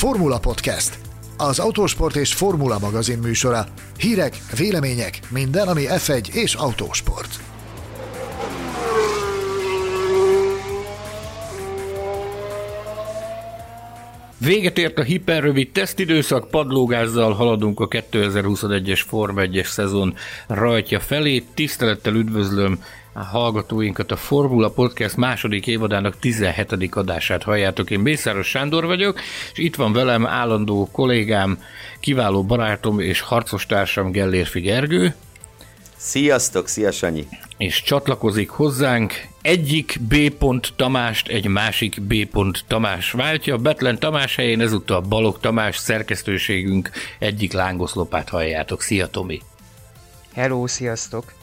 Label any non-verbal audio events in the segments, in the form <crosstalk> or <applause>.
Formula Podcast, az autósport és formula magazin műsora. Hírek, vélemények, minden, ami F1 és autósport. Véget ért a hiperrövid tesztidőszak, padlógázzal haladunk a 2021-es Form 1-es szezon rajtja felé. Tisztelettel üdvözlöm a hallgatóinkat a Formula Podcast második évadának 17. adását halljátok. Én Bészáros Sándor vagyok, és itt van velem állandó kollégám, kiváló barátom és harcos társam Gellérfi Gergő. Sziasztok, szia Sanyi! És csatlakozik hozzánk egyik B. Tamást egy másik B. Tamás váltja. Betlen Tamás helyén ezúttal Balog Tamás szerkesztőségünk egyik lángoszlopát halljátok. Szia Tomi! Hello, sziasztok!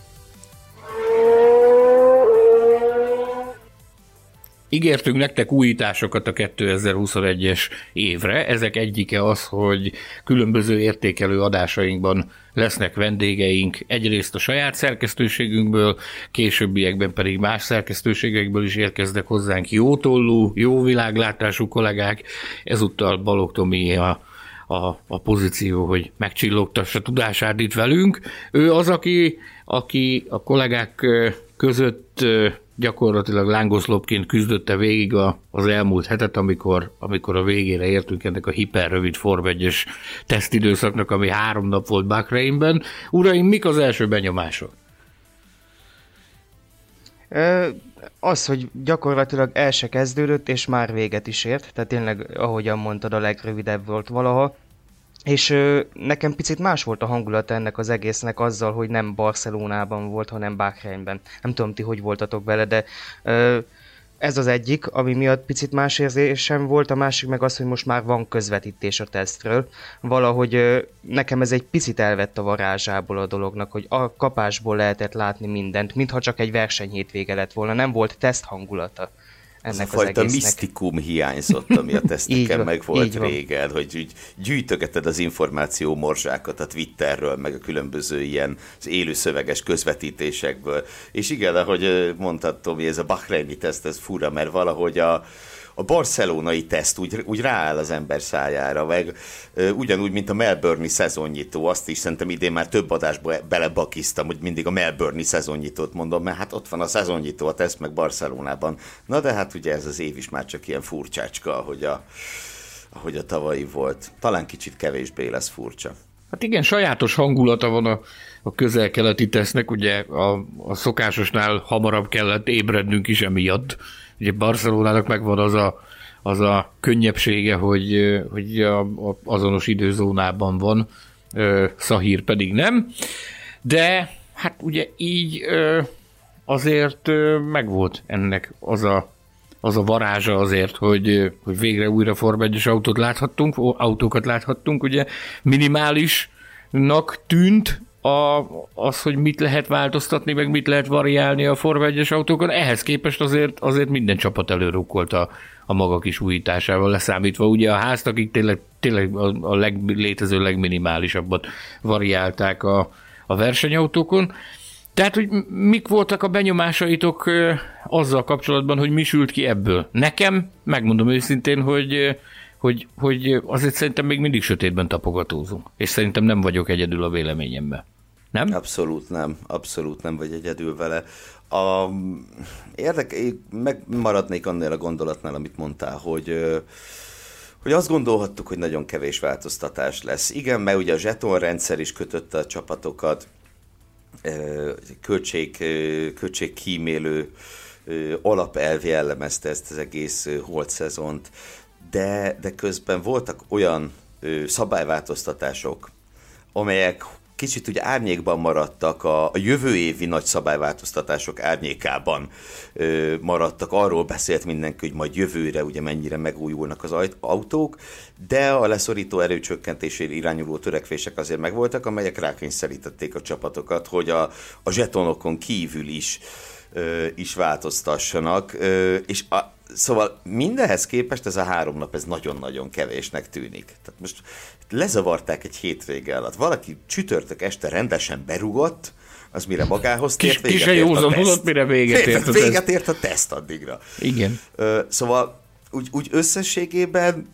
Ígértünk nektek újításokat a 2021-es évre. Ezek egyike az, hogy különböző értékelő adásainkban lesznek vendégeink, egyrészt a saját szerkesztőségünkből, későbbiekben pedig más szerkesztőségekből is érkeznek hozzánk jó tollú, jó világlátású kollégák. Ezúttal Balog Tomi a a, a pozíció, hogy megcsillogtassa tudását itt velünk. Ő az, aki, aki a kollégák között gyakorlatilag lángoszlopként küzdötte végig a, az elmúlt hetet, amikor, amikor a végére értünk ennek a hiperrövid Form 1-es tesztidőszaknak, ami három nap volt Bakreinben. Uraim, mik az első benyomások? Az, hogy gyakorlatilag el se kezdődött, és már véget is ért, tehát tényleg, ahogyan mondtad, a legrövidebb volt valaha. És ö, nekem picit más volt a hangulata ennek az egésznek azzal, hogy nem Barcelonában volt, hanem Bahreinben. Nem tudom, ti hogy voltatok vele, de ö, ez az egyik, ami miatt picit más érzésem volt, a másik meg az, hogy most már van közvetítés a tesztről. Valahogy ö, nekem ez egy picit elvett a varázsából a dolognak, hogy a kapásból lehetett látni mindent, mintha csak egy verseny hétvége lett volna, nem volt teszt hangulata ennek az a fajta az misztikum hiányzott, ami a <laughs> teszteken meg volt régen, hogy úgy gyűjtögeted az információ morzsákat a Twitterről, meg a különböző ilyen az élő szöveges közvetítésekből. És igen, ahogy mondtad, Tomi, ez a Bahreini teszt, ez fura, mert valahogy a, a barcelonai teszt úgy, úgy rááll az ember szájára, meg ugyanúgy, mint a Melbourne-i szezonnyitó, azt is szerintem idén már több adásba belebakiztam, hogy mindig a Melbourne-i szezonnyitót mondom, mert hát ott van a szezonnyitó, a teszt meg Barcelonában. Na de hát ugye ez az év is már csak ilyen furcsácska, ahogy a, ahogy a tavalyi volt. Talán kicsit kevésbé lesz furcsa. Hát igen, sajátos hangulata van a, a közel-keleti tesznek, ugye a, a szokásosnál hamarabb kellett ébrednünk is emiatt, Ugye Barcelonának megvan az a, az a könnyebbsége, hogy, hogy a, a azonos időzónában van, Szahír pedig nem, de hát ugye így azért megvolt ennek az a, az a varázsa azért, hogy, hogy végre újra Form 1 autót láthattunk, autókat láthattunk, ugye minimálisnak tűnt a, az, hogy mit lehet változtatni, meg mit lehet variálni a Form 1 autókon, ehhez képest azért, azért minden csapat előrukkolt a, a maga kis újításával leszámítva. Ugye a házt, akik tényleg, tényleg a, a leg, létező legminimálisabbat variálták a, a versenyautókon. Tehát, hogy mik voltak a benyomásaitok azzal kapcsolatban, hogy mi sült ki ebből? Nekem, megmondom őszintén, hogy hogy, hogy azért szerintem még mindig sötétben tapogatózunk. És szerintem nem vagyok egyedül a véleményemben. Nem? Abszolút nem, abszolút nem vagy egyedül vele. A, érdek, megmaradnék annál a gondolatnál, amit mondtál, hogy hogy azt gondolhattuk, hogy nagyon kevés változtatás lesz. Igen, mert ugye a zseton rendszer is kötötte a csapatokat, költség, költség kímélő alapelv jellemezte ezt az egész holt szezont, de, de közben voltak olyan szabályváltoztatások, amelyek kicsit ugye árnyékban maradtak, a, a jövő évi nagy szabályváltoztatások árnyékában ö, maradtak. Arról beszélt mindenki, hogy majd jövőre ugye mennyire megújulnak az autók, de a leszorító erőcsökkentésére irányuló törekvések azért megvoltak, amelyek rákényszerítették a csapatokat, hogy a, a zsetonokon kívül is ö, is változtassanak, ö, és a, Szóval mindenhez képest ez a három nap, ez nagyon-nagyon kevésnek tűnik. Tehát most lezavarták egy hétvége alatt. Valaki csütörtök este rendesen berugott, az mire magához tért, Kis, véget ért a teszt. mire véget ért a teszt. Véget ért a teszt addigra. Igen. Szóval úgy, úgy összességében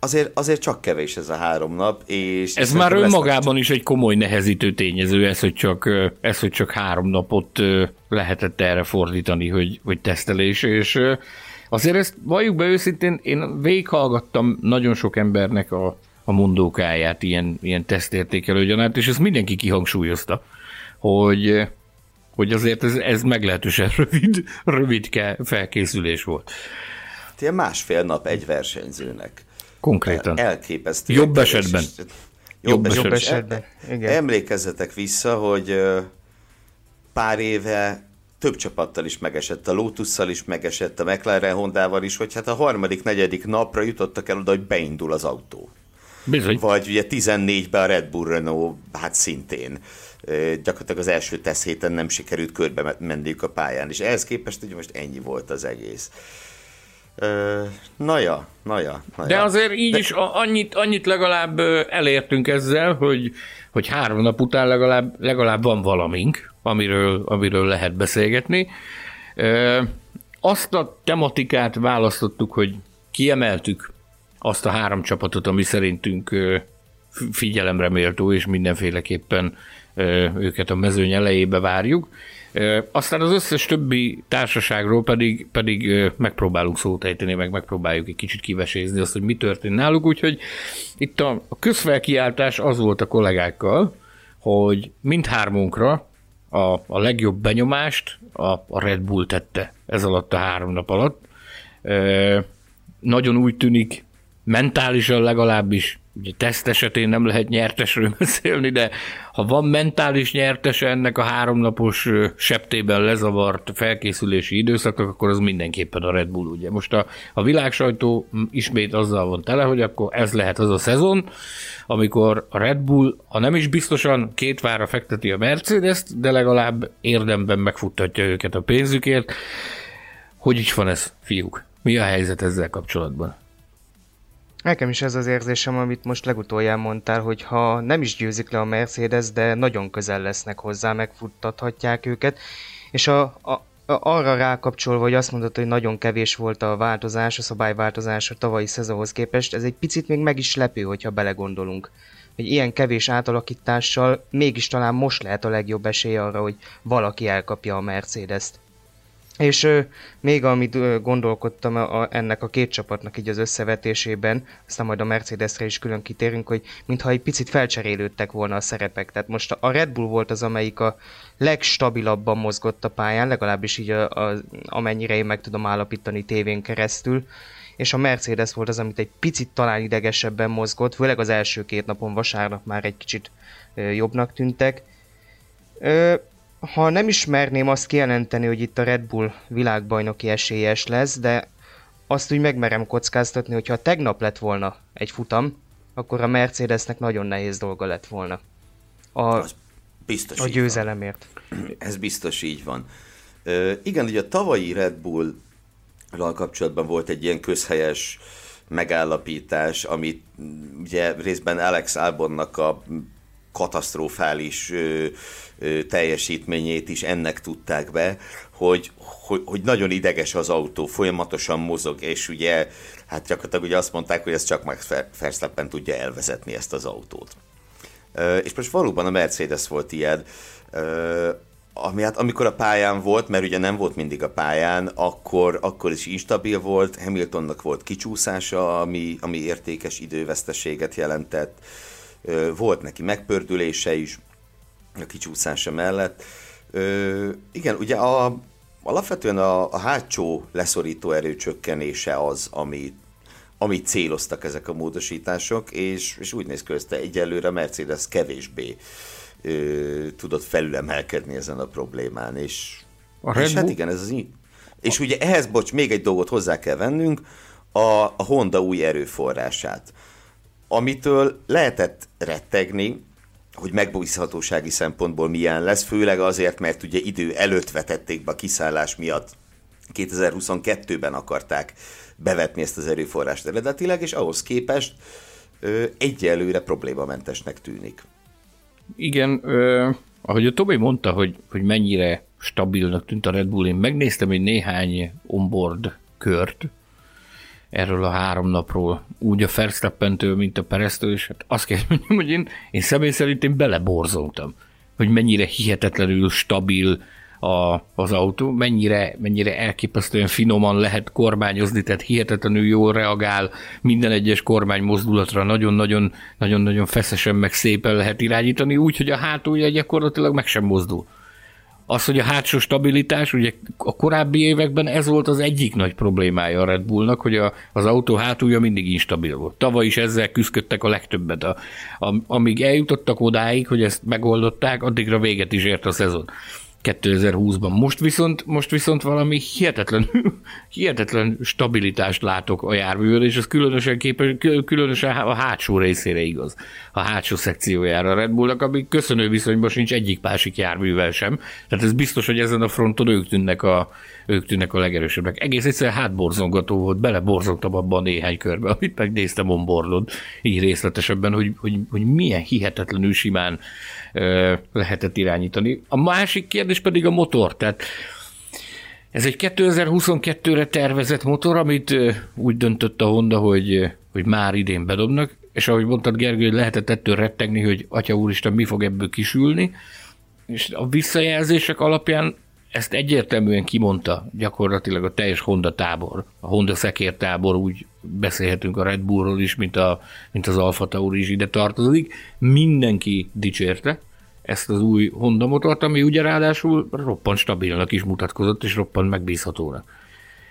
azért, azért csak kevés ez a három nap. És ez már önmagában is egy komoly nehezítő tényező, ez, hogy csak, ez, hogy csak három napot lehetett erre fordítani, hogy, hogy tesztelés, és azért ezt valljuk be őszintén, én végighallgattam nagyon sok embernek a, a mondókáját ilyen, ilyen tesztértékelő gyanát, és ezt mindenki kihangsúlyozta, hogy hogy azért ez, ez meglehetősen <laughs> rövid, rövid felkészülés volt. Ilyen másfél nap egy versenyzőnek. Konkrétan. Elképesztő. Jobb esetben. Jobb, jobb, jobb esetben. Igen. Emlékezzetek vissza, hogy pár éve több csapattal is megesett, a Lotusszal is megesett, a McLaren Hondával is, hogy hát a harmadik, negyedik napra jutottak el oda, hogy beindul az autó. Bizony. Vagy ugye 14-ben a Red Bull Renault, hát szintén gyakorlatilag az első teszt héten nem sikerült körbe menniük a pályán, és ehhez képest ugye most ennyi volt az egész. Naja, naja, naja. De azért így De... is annyit, annyit legalább elértünk ezzel, hogy, hogy három nap után legalább, legalább van valamink, amiről, amiről lehet beszélgetni. Azt a tematikát választottuk, hogy kiemeltük azt a három csapatot, ami szerintünk figyelemre méltó, és mindenféleképpen őket a mezőny elejébe várjuk. Aztán az összes többi társaságról pedig, pedig megpróbálunk szót ejteni, meg megpróbáljuk egy kicsit kivesézni azt, hogy mi történt náluk, úgyhogy itt a, a közfelkiáltás az volt a kollégákkal, hogy mindhármunkra a, a legjobb benyomást a, a Red Bull tette ez alatt a három nap alatt. Nagyon úgy tűnik, mentálisan legalábbis Ugye teszt esetén nem lehet nyertesről <laughs> beszélni, de ha van mentális nyertese ennek a háromnapos septében lezavart felkészülési időszaknak, akkor az mindenképpen a Red Bull. Ugye most a, a világsajtó ismét azzal van tele, hogy akkor ez lehet az a szezon, amikor a Red Bull, ha nem is biztosan két vára fekteti a Mercedes-t, de legalább érdemben megfuttatja őket a pénzükért. Hogy is van ez, fiúk? Mi a helyzet ezzel kapcsolatban? Nekem is ez az érzésem, amit most legutolján mondtál, hogy ha nem is győzik le a Mercedes, de nagyon közel lesznek hozzá, megfuttathatják őket, és a, a, arra rákapcsolva, hogy azt mondod, hogy nagyon kevés volt a változás, a szabályváltozás a tavalyi szezonhoz képest, ez egy picit még meg is lepő, hogyha belegondolunk. Hogy ilyen kevés átalakítással mégis talán most lehet a legjobb esély arra, hogy valaki elkapja a Mercedes-t. És ö, még amit ö, gondolkodtam a, a, ennek a két csapatnak így az összevetésében, aztán majd a Mercedesre is külön kitérünk, hogy mintha egy picit felcserélődtek volna a szerepek. Tehát most a Red Bull volt az, amelyik a legstabilabban mozgott a pályán, legalábbis így a, a, amennyire én meg tudom állapítani tévén keresztül, és a Mercedes volt az, amit egy picit talán idegesebben mozgott, főleg az első két napon vasárnap már egy kicsit ö, jobbnak tűntek. Ö, ha nem ismerném azt kijelenteni, hogy itt a Red Bull világbajnoki esélyes lesz, de azt úgy megmerem kockáztatni, hogy ha tegnap lett volna egy futam, akkor a Mercedesnek nagyon nehéz dolga lett volna. A, az biztos a győzelemért. Ez biztos így van. Ö, igen, ugye a tavalyi Red bull kapcsolatban volt egy ilyen közhelyes megállapítás, amit ugye részben Alex Albonnak a katasztrofális ö, ö, teljesítményét is ennek tudták be, hogy, hogy, hogy nagyon ideges az autó, folyamatosan mozog, és ugye, hát gyakorlatilag ugye azt mondták, hogy ez csak Max Verstappen tudja elvezetni ezt az autót. Ö, és most valóban a Mercedes volt ilyen, ö, ami hát amikor a pályán volt, mert ugye nem volt mindig a pályán, akkor, akkor is instabil volt, Hamiltonnak volt kicsúszása, ami, ami értékes időveszteséget jelentett, volt neki megpördülése is a kicsúszása mellett. Igen, ugye a, alapvetően a, a hátsó leszorító erő csökkenése az, ami, amit céloztak ezek a módosítások, és, és úgy néz ki, hogy egyelőre a Mercedes kevésbé ö, tudott felülemelkedni ezen a problémán, és, a és hát igen, ez az És ugye ehhez, bocs, még egy dolgot hozzá kell vennünk, a, a Honda új erőforrását amitől lehetett rettegni, hogy megbízhatósági szempontból milyen lesz, főleg azért, mert ugye idő előtt vetették be a kiszállás miatt. 2022-ben akarták bevetni ezt az erőforrást eredetileg, és ahhoz képest ö, egyelőre problémamentesnek tűnik. Igen, ö, ahogy a Tobi mondta, hogy, hogy mennyire stabilnak tűnt a Red Bull, én megnéztem egy néhány onboard kört, erről a három napról, úgy a Verstappentől, mint a Pereztől, és hát azt kell mondjam, hogy én, én személy szerint én beleborzoltam, hogy mennyire hihetetlenül stabil a, az autó, mennyire, mennyire elképesztően finoman lehet kormányozni, tehát hihetetlenül jól reagál minden egyes kormány mozdulatra, nagyon-nagyon nagyon-nagyon feszesen meg szépen lehet irányítani, úgy, hogy a hátulja gyakorlatilag meg sem mozdul. Az, hogy a hátsó stabilitás, ugye a korábbi években ez volt az egyik nagy problémája a Red Bullnak, hogy a, az autó hátulja mindig instabil volt. Tavaly is ezzel küzdöttek a legtöbbet. A, a, amíg eljutottak odáig, hogy ezt megoldották, addigra véget is ért a szezon. 2020-ban. Most viszont, most viszont valami hihetetlen, <laughs> hihetetlen stabilitást látok a járművel, és ez különösen, képes, különösen a hátsó részére igaz. A hátsó szekciójára a Red Bullnak, ami köszönő viszonyban sincs egyik másik járművel sem. Tehát ez biztos, hogy ezen a fronton ők tűnnek a, ők tűnnek a legerősebbek. Egész egyszerűen hátborzongató volt, beleborzongtam abban néhány körbe, <laughs> amit megnéztem onboardon, így részletesebben, hogy, hogy, hogy milyen hihetetlenül simán lehetett irányítani. A másik kérdés pedig a motor, tehát ez egy 2022-re tervezett motor, amit úgy döntött a Honda, hogy, hogy már idén bedobnak, és ahogy mondtad Gergő, hogy lehetett ettől rettegni, hogy atya úristen, mi fog ebből kisülni, és a visszajelzések alapján ezt egyértelműen kimondta gyakorlatilag a teljes Honda tábor, a Honda szekér tábor, úgy beszélhetünk a Red Bullról is, mint, a, mint az Alfa Tauri is ide tartozik. Mindenki dicsérte ezt az új Honda motort, ami ugye ráadásul roppant stabilnak is mutatkozott, és roppant megbízhatónak.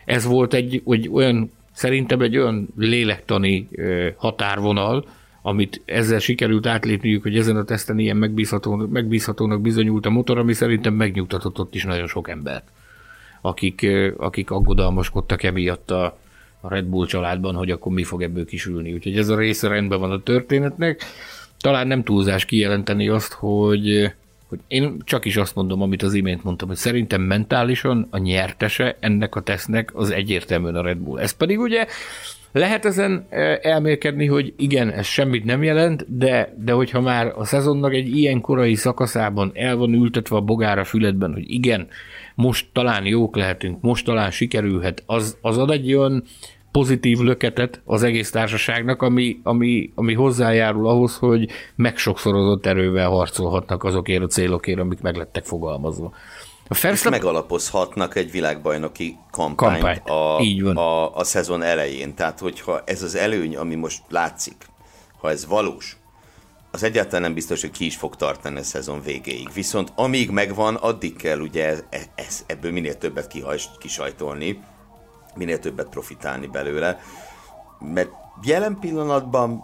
Ez volt egy, egy olyan, szerintem egy olyan lélektani határvonal, amit ezzel sikerült átlépniük, hogy ezen a teszten ilyen megbízható, megbízhatónak bizonyult a motor, ami szerintem megnyugtatott ott is nagyon sok embert, akik, akik aggodalmaskodtak emiatt a, Red Bull családban, hogy akkor mi fog ebből kisülni. Úgyhogy ez a része rendben van a történetnek. Talán nem túlzás kijelenteni azt, hogy, hogy én csak is azt mondom, amit az imént mondtam, hogy szerintem mentálisan a nyertese ennek a tesznek az egyértelműen a Red Bull. Ez pedig ugye lehet ezen e, elmélkedni, hogy igen, ez semmit nem jelent, de, de hogyha már a szezonnak egy ilyen korai szakaszában el van ültetve a bogára füledben, hogy igen, most talán jók lehetünk, most talán sikerülhet, az, az ad egy olyan pozitív löketet az egész társaságnak, ami, ami, ami hozzájárul ahhoz, hogy megsokszorozott erővel harcolhatnak azokért a célokért, amik meg lettek fogalmazva. A Verstappen... És megalapozhatnak egy világbajnoki kampányt, kampányt. A, Így van. A, a szezon elején. Tehát, hogyha ez az előny, ami most látszik, ha ez valós, az egyáltalán nem biztos, hogy ki is fog tartani a szezon végéig. Viszont amíg megvan, addig kell ugye ez, ez, ebből minél többet kihajs, kisajtolni, minél többet profitálni belőle. Mert jelen pillanatban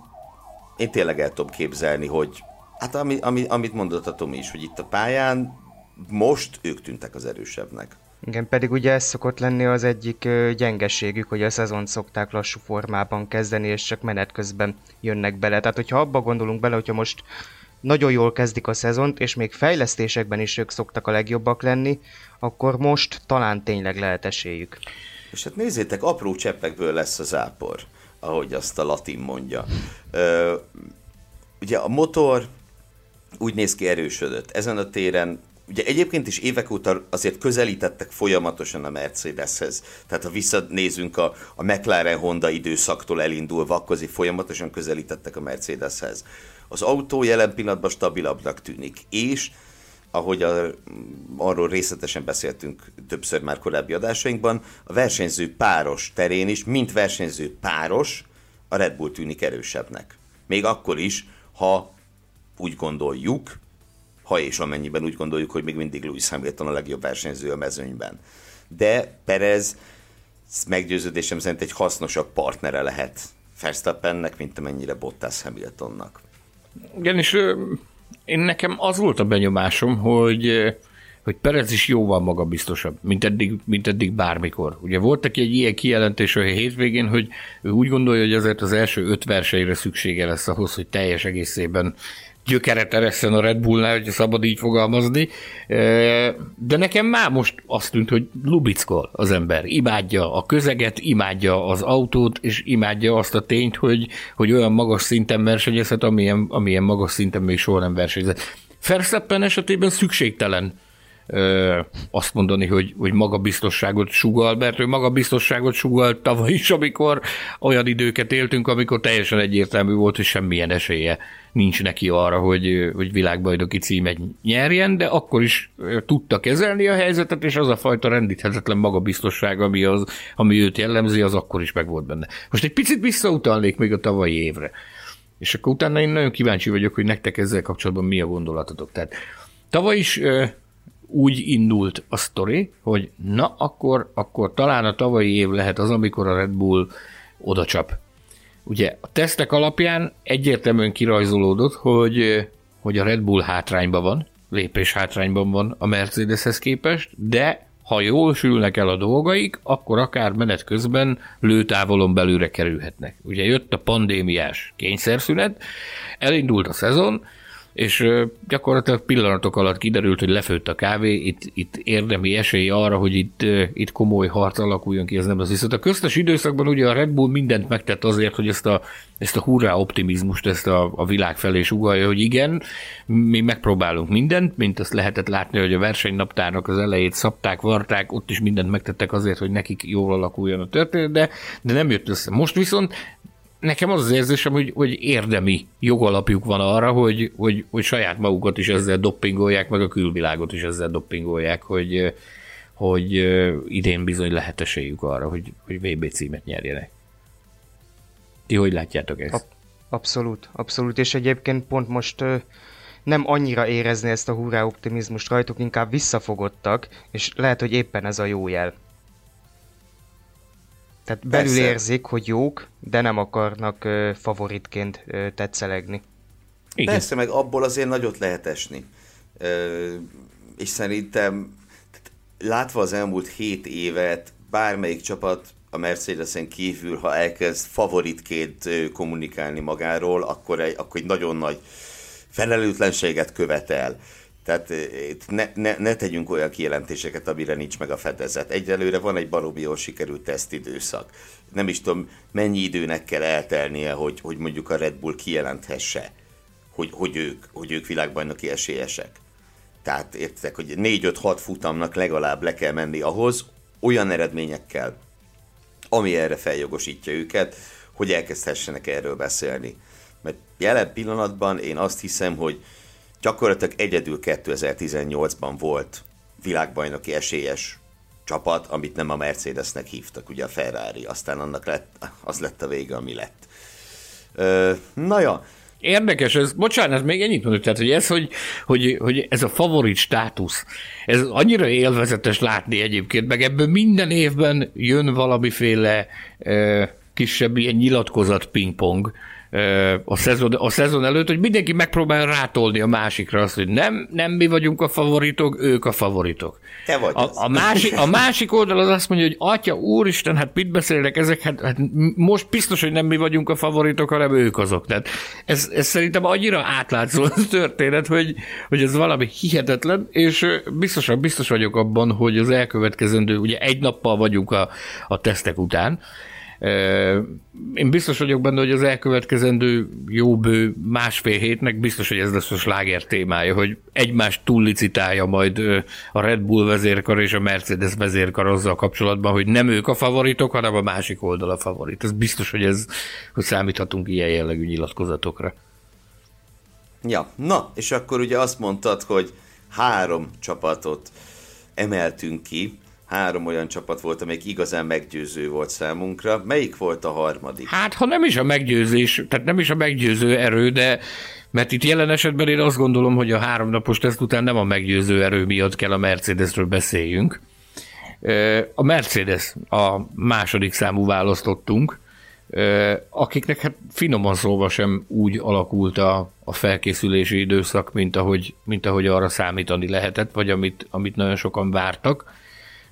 én tényleg el tudom képzelni, hogy hát ami, ami, amit mondott a Tomi is, hogy itt a pályán most ők tűntek az erősebbnek. Igen, pedig ugye ez szokott lenni az egyik gyengeségük, hogy a szezon szokták lassú formában kezdeni, és csak menet közben jönnek bele. Tehát, hogyha abba gondolunk bele, hogyha most nagyon jól kezdik a szezont, és még fejlesztésekben is ők szoktak a legjobbak lenni, akkor most talán tényleg lehet esélyük. És hát nézzétek, apró cseppekből lesz az ápor, ahogy azt a latin mondja. Ö, ugye a motor úgy néz ki erősödött. Ezen a téren ugye egyébként is évek óta azért közelítettek folyamatosan a Mercedeshez. Tehát ha visszanézünk a, a McLaren Honda időszaktól elindulva, akkor azért folyamatosan közelítettek a Mercedeshez. Az autó jelen pillanatban stabilabbnak tűnik, és ahogy a, arról részletesen beszéltünk többször már korábbi adásainkban, a versenyző páros terén is, mint versenyző páros, a Red Bull tűnik erősebbnek. Még akkor is, ha úgy gondoljuk, ha és amennyiben úgy gondoljuk, hogy még mindig Lewis Hamilton a legjobb versenyző a mezőnyben. De Perez meggyőződésem szerint egy hasznosabb partnere lehet Verstappennek, mint amennyire Bottas Hamiltonnak. Igen, és én nekem az volt a benyomásom, hogy hogy Perez is jóval magabiztosabb, mint eddig, mint eddig bármikor. Ugye volt neki egy ilyen kijelentés a hétvégén, hogy ő úgy gondolja, hogy azért az első öt versenyre szüksége lesz ahhoz, hogy teljes egészében gyökeret eresszen a Red Bullnál, hogy szabad így fogalmazni. De nekem már most azt tűnt, hogy lubickol az ember. Imádja a közeget, imádja az autót, és imádja azt a tényt, hogy, hogy olyan magas szinten versenyezhet, amilyen, amilyen magas szinten még soha nem versenyzett. Verstappen esetében szükségtelen ö, azt mondani, hogy, hogy magabiztosságot sugal, mert ő magabiztosságot sugal tavaly is, amikor olyan időket éltünk, amikor teljesen egyértelmű volt, hogy semmilyen esélye nincs neki arra, hogy, hogy világbajnoki címet nyerjen, de akkor is tudta kezelni a helyzetet, és az a fajta rendíthetetlen magabiztosság, ami, az, ami őt jellemzi, az akkor is meg volt benne. Most egy picit visszautalnék még a tavalyi évre. És akkor utána én nagyon kíváncsi vagyok, hogy nektek ezzel kapcsolatban mi a gondolatotok. Tehát tavaly is úgy indult a sztori, hogy na akkor, akkor talán a tavalyi év lehet az, amikor a Red Bull oda csap. Ugye a tesztek alapján egyértelműen kirajzolódott, hogy, hogy a Red Bull hátrányban van, lépés hátrányban van a Mercedeshez képest, de ha jól sülnek el a dolgaik, akkor akár menet közben lőtávolon belőle kerülhetnek. Ugye jött a pandémiás kényszerszünet, elindult a szezon, és gyakorlatilag pillanatok alatt kiderült, hogy lefőtt a kávé, itt, itt érdemi esély arra, hogy itt, itt komoly harc alakuljon ki, ez nem az viszont a köztes időszakban ugye a Red Bull mindent megtett azért, hogy ezt a, ezt a hurrá optimizmust, ezt a, a világ felé sugalja, hogy igen, mi megpróbálunk mindent, mint azt lehetett látni, hogy a versenynaptárnak az elejét szabták, varták, ott is mindent megtettek azért, hogy nekik jól alakuljon a történet, de, de nem jött össze. Most viszont nekem az az érzésem, hogy, hogy érdemi jogalapjuk van arra, hogy, hogy, hogy saját magukat is ezzel doppingolják, meg a külvilágot is ezzel doppingolják, hogy, hogy idén bizony lehet esélyük arra, hogy, hogy VB címet nyerjenek. Ti hogy látjátok ezt? Abszolút, abszolút, és egyébként pont most nem annyira érezni ezt a hurrá optimizmust rajtuk, inkább visszafogottak, és lehet, hogy éppen ez a jó jel. Tehát belül Persze. érzik, hogy jók, de nem akarnak uh, favoritként uh, tetszelegni. Igen. Persze, meg abból azért nagyot lehet esni. Uh, és szerintem tehát látva az elmúlt hét évet, bármelyik csapat a Mercedesen kívül, ha elkezd favoritként kommunikálni magáról, akkor egy, akkor egy nagyon nagy felelőtlenséget követel. Tehát itt ne, ne, ne tegyünk olyan kijelentéseket, amire nincs meg a fedezet. Egyelőre van egy baromi jól sikerült tesztidőszak. Nem is tudom, mennyi időnek kell eltelnie, hogy, hogy mondjuk a Red Bull kijelenthesse, hogy, hogy, ők, hogy ők világbajnoki esélyesek. Tehát értek, hogy 4-5-6 futamnak legalább le kell menni ahhoz, olyan eredményekkel, ami erre feljogosítja őket, hogy elkezdhessenek erről beszélni. Mert jelen pillanatban én azt hiszem, hogy gyakorlatilag egyedül 2018-ban volt világbajnoki esélyes csapat, amit nem a Mercedesnek hívtak, ugye a Ferrari, aztán annak lett, az lett a vége, ami lett. Ö, na ja, Érdekes, ez, bocsánat, még ennyit mondok, tehát, hogy ez, hogy, hogy, hogy ez a favorit státusz, ez annyira élvezetes látni egyébként, meg ebből minden évben jön valamiféle ö, kisebb ilyen nyilatkozat pingpong, a szezon, a szezon előtt, hogy mindenki megpróbál rátolni a másikra azt, hogy nem, nem mi vagyunk a favoritok, ők a favoritok. Te vagy a, a, másik, a másik oldal az azt mondja, hogy atya, úristen, hát mit beszélnek ezek, hát, hát most biztos, hogy nem mi vagyunk a favoritok, hanem ők azok. Tehát ez, ez szerintem annyira átlátszó <laughs> az történet, hogy, hogy ez valami hihetetlen, és biztosan biztos vagyok abban, hogy az elkövetkezendő, ugye egy nappal vagyunk a, a tesztek után, én biztos vagyok benne, hogy az elkövetkezendő jó bő másfél hétnek biztos, hogy ez lesz a sláger témája, hogy egymást túllicitálja majd a Red Bull vezérkar és a Mercedes vezérkar azzal kapcsolatban, hogy nem ők a favoritok, hanem a másik oldal a favorit. Ez biztos, hogy ez, hogy számíthatunk ilyen jellegű nyilatkozatokra. Ja, na, és akkor ugye azt mondtad, hogy három csapatot emeltünk ki, három olyan csapat volt, amelyik igazán meggyőző volt számunkra. Melyik volt a harmadik? Hát, ha nem is a meggyőzés, tehát nem is a meggyőző erő, de mert itt jelen esetben én azt gondolom, hogy a három napos teszt után nem a meggyőző erő miatt kell a Mercedesről beszéljünk. A Mercedes a második számú választottunk, akiknek hát finoman szólva sem úgy alakult a, a felkészülési időszak, mint ahogy, mint ahogy arra számítani lehetett, vagy amit, amit nagyon sokan vártak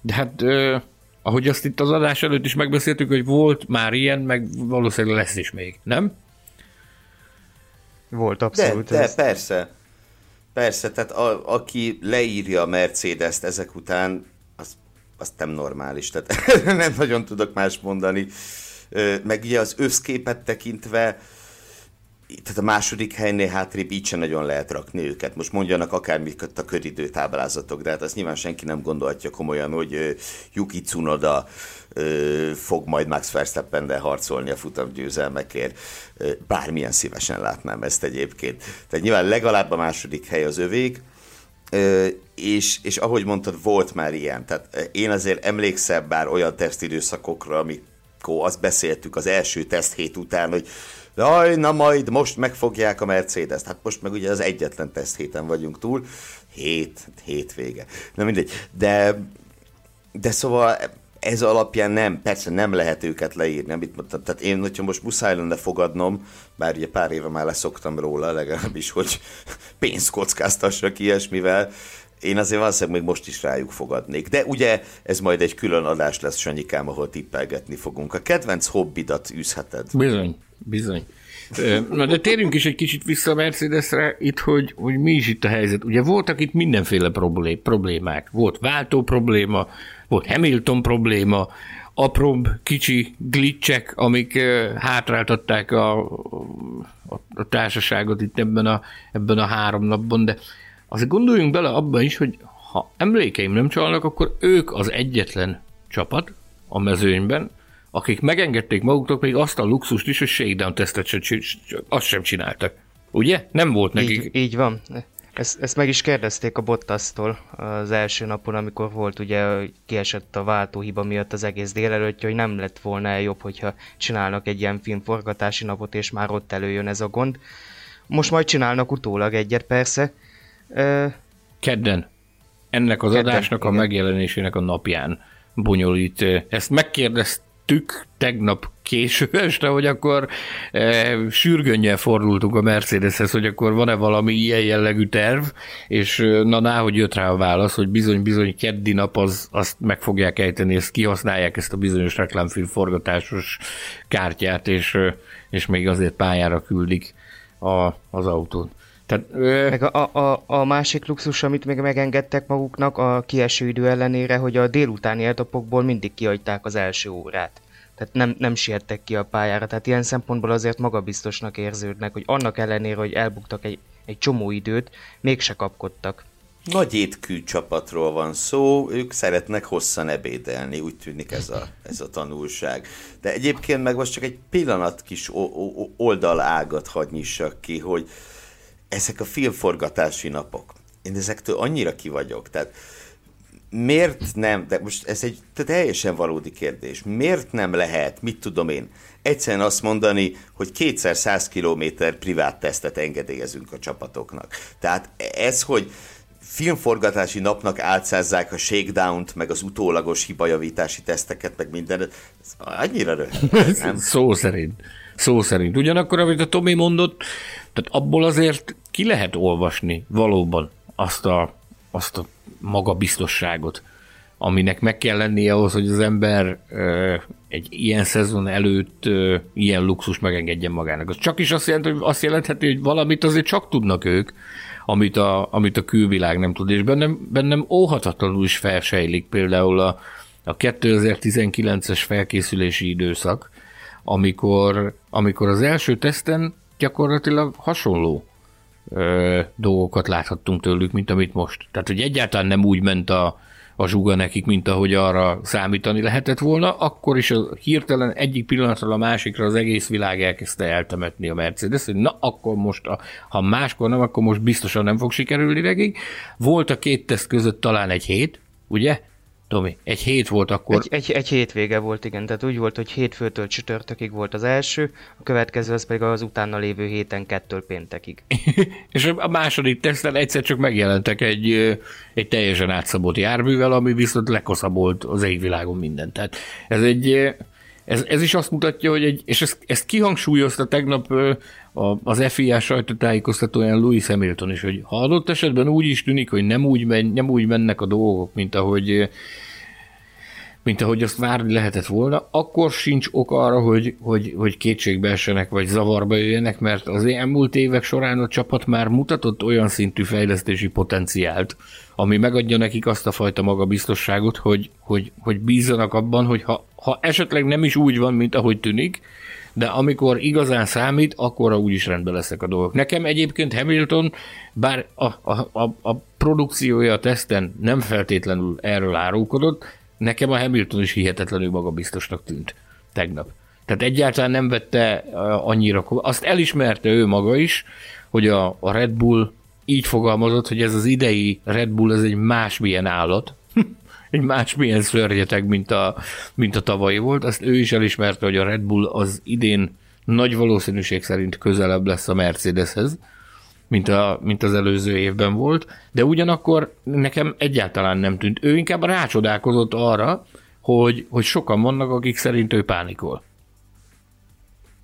de hát ö, ahogy azt itt az adás előtt is megbeszéltük, hogy volt már ilyen, meg valószínűleg lesz is még, nem? Volt abszolút. De, de persze. Persze, tehát a, aki leírja a Mercedes-t ezek után, az, az nem normális, tehát <laughs> nem nagyon tudok más mondani. Meg ugye az összképet tekintve, tehát a második helynél hátrébb így sem nagyon lehet rakni őket. Most mondjanak akármiket a köridő táblázatok, de hát azt nyilván senki nem gondolhatja komolyan, hogy Yuki Tsunoda fog majd Max verstappen harcolni a futam győzelmekért. Bármilyen szívesen látnám ezt egyébként. Tehát nyilván legalább a második hely az övék, és, és ahogy mondtad, volt már ilyen. Tehát én azért emlékszem bár olyan tesztidőszakokra, amikor azt beszéltük az első teszt hét után, hogy jaj, na majd most megfogják a Mercedes-t. Hát most meg ugye az egyetlen teszt héten vagyunk túl. Hét, hét vége. Na mindegy. De, de szóval ez alapján nem, persze nem lehet őket leírni, amit mondtam. Tehát én, hogyha most muszáj lenne fogadnom, bár ugye pár éve már leszoktam róla, legalábbis, hogy pénzt kockáztassak ilyesmivel, én azért valószínűleg még most is rájuk fogadnék. De ugye ez majd egy külön adás lesz, Sanyikám, ahol tippelgetni fogunk. A kedvenc hobbidat űzheted. Bizony, bizony. Na de térjünk is egy kicsit vissza a Mercedesre, itt, hogy, hogy mi is itt a helyzet. Ugye voltak itt mindenféle problémák. Volt váltó probléma, volt Hamilton probléma, apróbb kicsi glitchek, amik hátráltatták a, a, a társaságot itt ebben a, ebben a három napban, de azért gondoljunk bele abban is, hogy ha emlékeim nem csalnak, akkor ők az egyetlen csapat a mezőnyben, akik megengedték maguknak még azt a luxust is, hogy shakedown tesztet sem, azt sem csináltak. Ugye? Nem volt nekik. Így, így van. Ezt, ezt meg is kérdezték a Bottasztól az első napon, amikor volt ugye kiesett a váltóhiba miatt az egész délelőtt, hogy nem lett volna jobb, hogyha csinálnak egy ilyen filmforgatási napot, és már ott előjön ez a gond. Most majd csinálnak utólag egyet persze. Kedden. Ennek az Kedden, adásnak igen. a megjelenésének a napján bonyolít. Ezt megkérdezt, tük tegnap késő este, hogy akkor e, sürgönnyel fordultunk a Mercedeshez, hogy akkor van-e valami ilyen jellegű terv, és e, na ná, hogy jött rá a válasz, hogy bizony-bizony keddi nap az, azt meg fogják ejteni, ezt kihasználják ezt a bizonyos reklámfilm forgatásos kártyát, és, e, és még azért pályára küldik a, az autót. Tehát, ö... Meg a, a, a másik luxus, amit még megengedtek maguknak a kieső idő ellenére, hogy a délutáni etapokból mindig kiadták az első órát. Tehát nem, nem siettek ki a pályára. Tehát ilyen szempontból azért magabiztosnak érződnek, hogy annak ellenére, hogy elbuktak egy, egy csomó időt, mégse kapkodtak. Nagy étkű csapatról van szó, ők szeretnek hosszan ebédelni, úgy tűnik ez a, ez a tanulság. De egyébként meg most csak egy pillanat kis oldalágat hagy nyissak ki, hogy ezek a filmforgatási napok, én ezektől annyira ki vagyok, tehát miért nem, de most ez egy teljesen valódi kérdés, miért nem lehet, mit tudom én, egyszerűen azt mondani, hogy kétszer 100 kilométer privát tesztet engedélyezünk a csapatoknak. Tehát ez, hogy filmforgatási napnak álcázzák a shakedown-t, meg az utólagos hibajavítási teszteket, meg minden, ez annyira röhög, <laughs> nem? Szó szerint. Szó szerint. Ugyanakkor, amit a Tomi mondott, tehát abból azért ki lehet olvasni valóban azt a, azt a magabiztosságot, aminek meg kell lennie ahhoz, hogy az ember ö, egy ilyen szezon előtt ö, ilyen luxus megengedjen magának. Az csak is azt, jelenti, hogy azt jelentheti, hogy valamit azért csak tudnak ők, amit a, amit a külvilág nem tud, és bennem, bennem óhatatlanul is felsejlik például a, a 2019-es felkészülési időszak, amikor, amikor az első teszten gyakorlatilag hasonló ö, dolgokat láthattunk tőlük, mint amit most. Tehát, hogy egyáltalán nem úgy ment a, a zsuga nekik, mint ahogy arra számítani lehetett volna, akkor is a hirtelen egyik pillanatról a másikra az egész világ elkezdte eltemetni a Mercedes, hogy na akkor most, a, ha máskor nem, akkor most biztosan nem fog sikerülni nekik. Volt a két teszt között talán egy hét, ugye? Tomi, egy hét volt akkor. Egy, egy, egy hétvége volt, igen. Tehát úgy volt, hogy hétfőtől csütörtökig volt az első, a következő az pedig az utána lévő héten kettől péntekig. <laughs> és a második teszten egyszer csak megjelentek egy, egy teljesen átszabott járművel, ami viszont lekoszabolt az égvilágon mindent. Tehát ez egy ez, ez is azt mutatja, hogy egy, és ezt, ezt kihangsúlyozta tegnap az FIA sajtótájékoztatóján Louis Hamilton is, hogy ha adott esetben úgy is tűnik, hogy nem úgy, men, nem úgy mennek a dolgok, mint ahogy mint ahogy azt várni lehetett volna, akkor sincs ok arra, hogy, hogy, hogy kétségbe essenek, vagy zavarba jöjjenek, mert az elmúlt évek során a csapat már mutatott olyan szintű fejlesztési potenciált, ami megadja nekik azt a fajta magabiztosságot, hogy, hogy, hogy bízzanak abban, hogy ha, ha esetleg nem is úgy van, mint ahogy tűnik, de amikor igazán számít, akkor úgyis rendben leszek a dolgok. Nekem egyébként Hamilton, bár a, a, a, a produkciója a teszten nem feltétlenül erről árulkodott, nekem a Hamilton is hihetetlenül magabiztosnak tűnt tegnap. Tehát egyáltalán nem vette annyira, azt elismerte ő maga is, hogy a, a Red Bull így fogalmazott, hogy ez az idei Red Bull ez egy másmilyen állat, <laughs> egy másmilyen szörnyeteg, mint a, mint a tavalyi volt. Azt ő is elismerte, hogy a Red Bull az idén nagy valószínűség szerint közelebb lesz a Mercedeshez, mint, a, mint az előző évben volt, de ugyanakkor nekem egyáltalán nem tűnt. Ő inkább rácsodálkozott arra, hogy, hogy sokan vannak, akik szerint ő pánikol.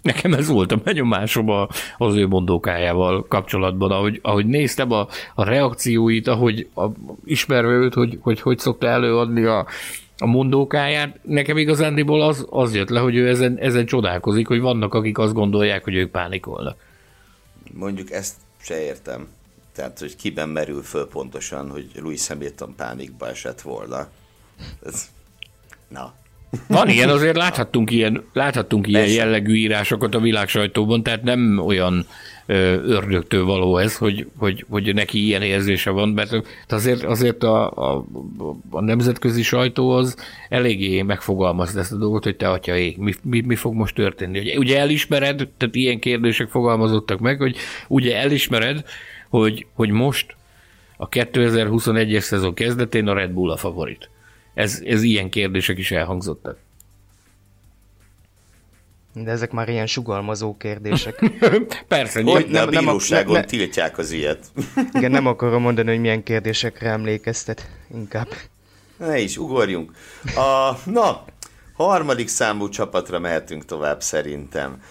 Nekem ez volt a benyomásom az ő mondókájával kapcsolatban, ahogy, ahogy néztem a, a reakcióit, ahogy a, ismerve őt, hogy, hogy hogy szokta előadni a, a mondókáját, nekem igazándiból az, az jött le, hogy ő ezen, ezen csodálkozik, hogy vannak, akik azt gondolják, hogy ők pánikolnak. Mondjuk ezt se értem. Tehát, hogy kiben merül föl pontosan, hogy Louis Hamilton pánikba esett volna. Ez... Na, van ilyen, azért láthattunk ilyen, láthattunk ilyen jellegű írásokat a világ sajtóban, tehát nem olyan ördögtől való ez, hogy, hogy, hogy neki ilyen érzése van, mert azért, azért a, a, a nemzetközi sajtó az eléggé megfogalmazza ezt a dolgot, hogy te atya ég, mi, mi, mi fog most történni. Ugye, ugye elismered, tehát ilyen kérdések fogalmazottak meg, hogy ugye elismered, hogy, hogy most a 2021-es szezon kezdetén a Red Bull a favorit. Ez, ez ilyen kérdések is elhangzottak. De ezek már ilyen sugalmazó kérdések. <laughs> Persze, hogy nem, nem, a bíróságon nem, tiltják az ilyet. <laughs> Igen, nem akarom mondani, hogy milyen kérdésekre emlékeztet, inkább. Ne is, ugorjunk. A, na, harmadik számú csapatra mehetünk tovább szerintem.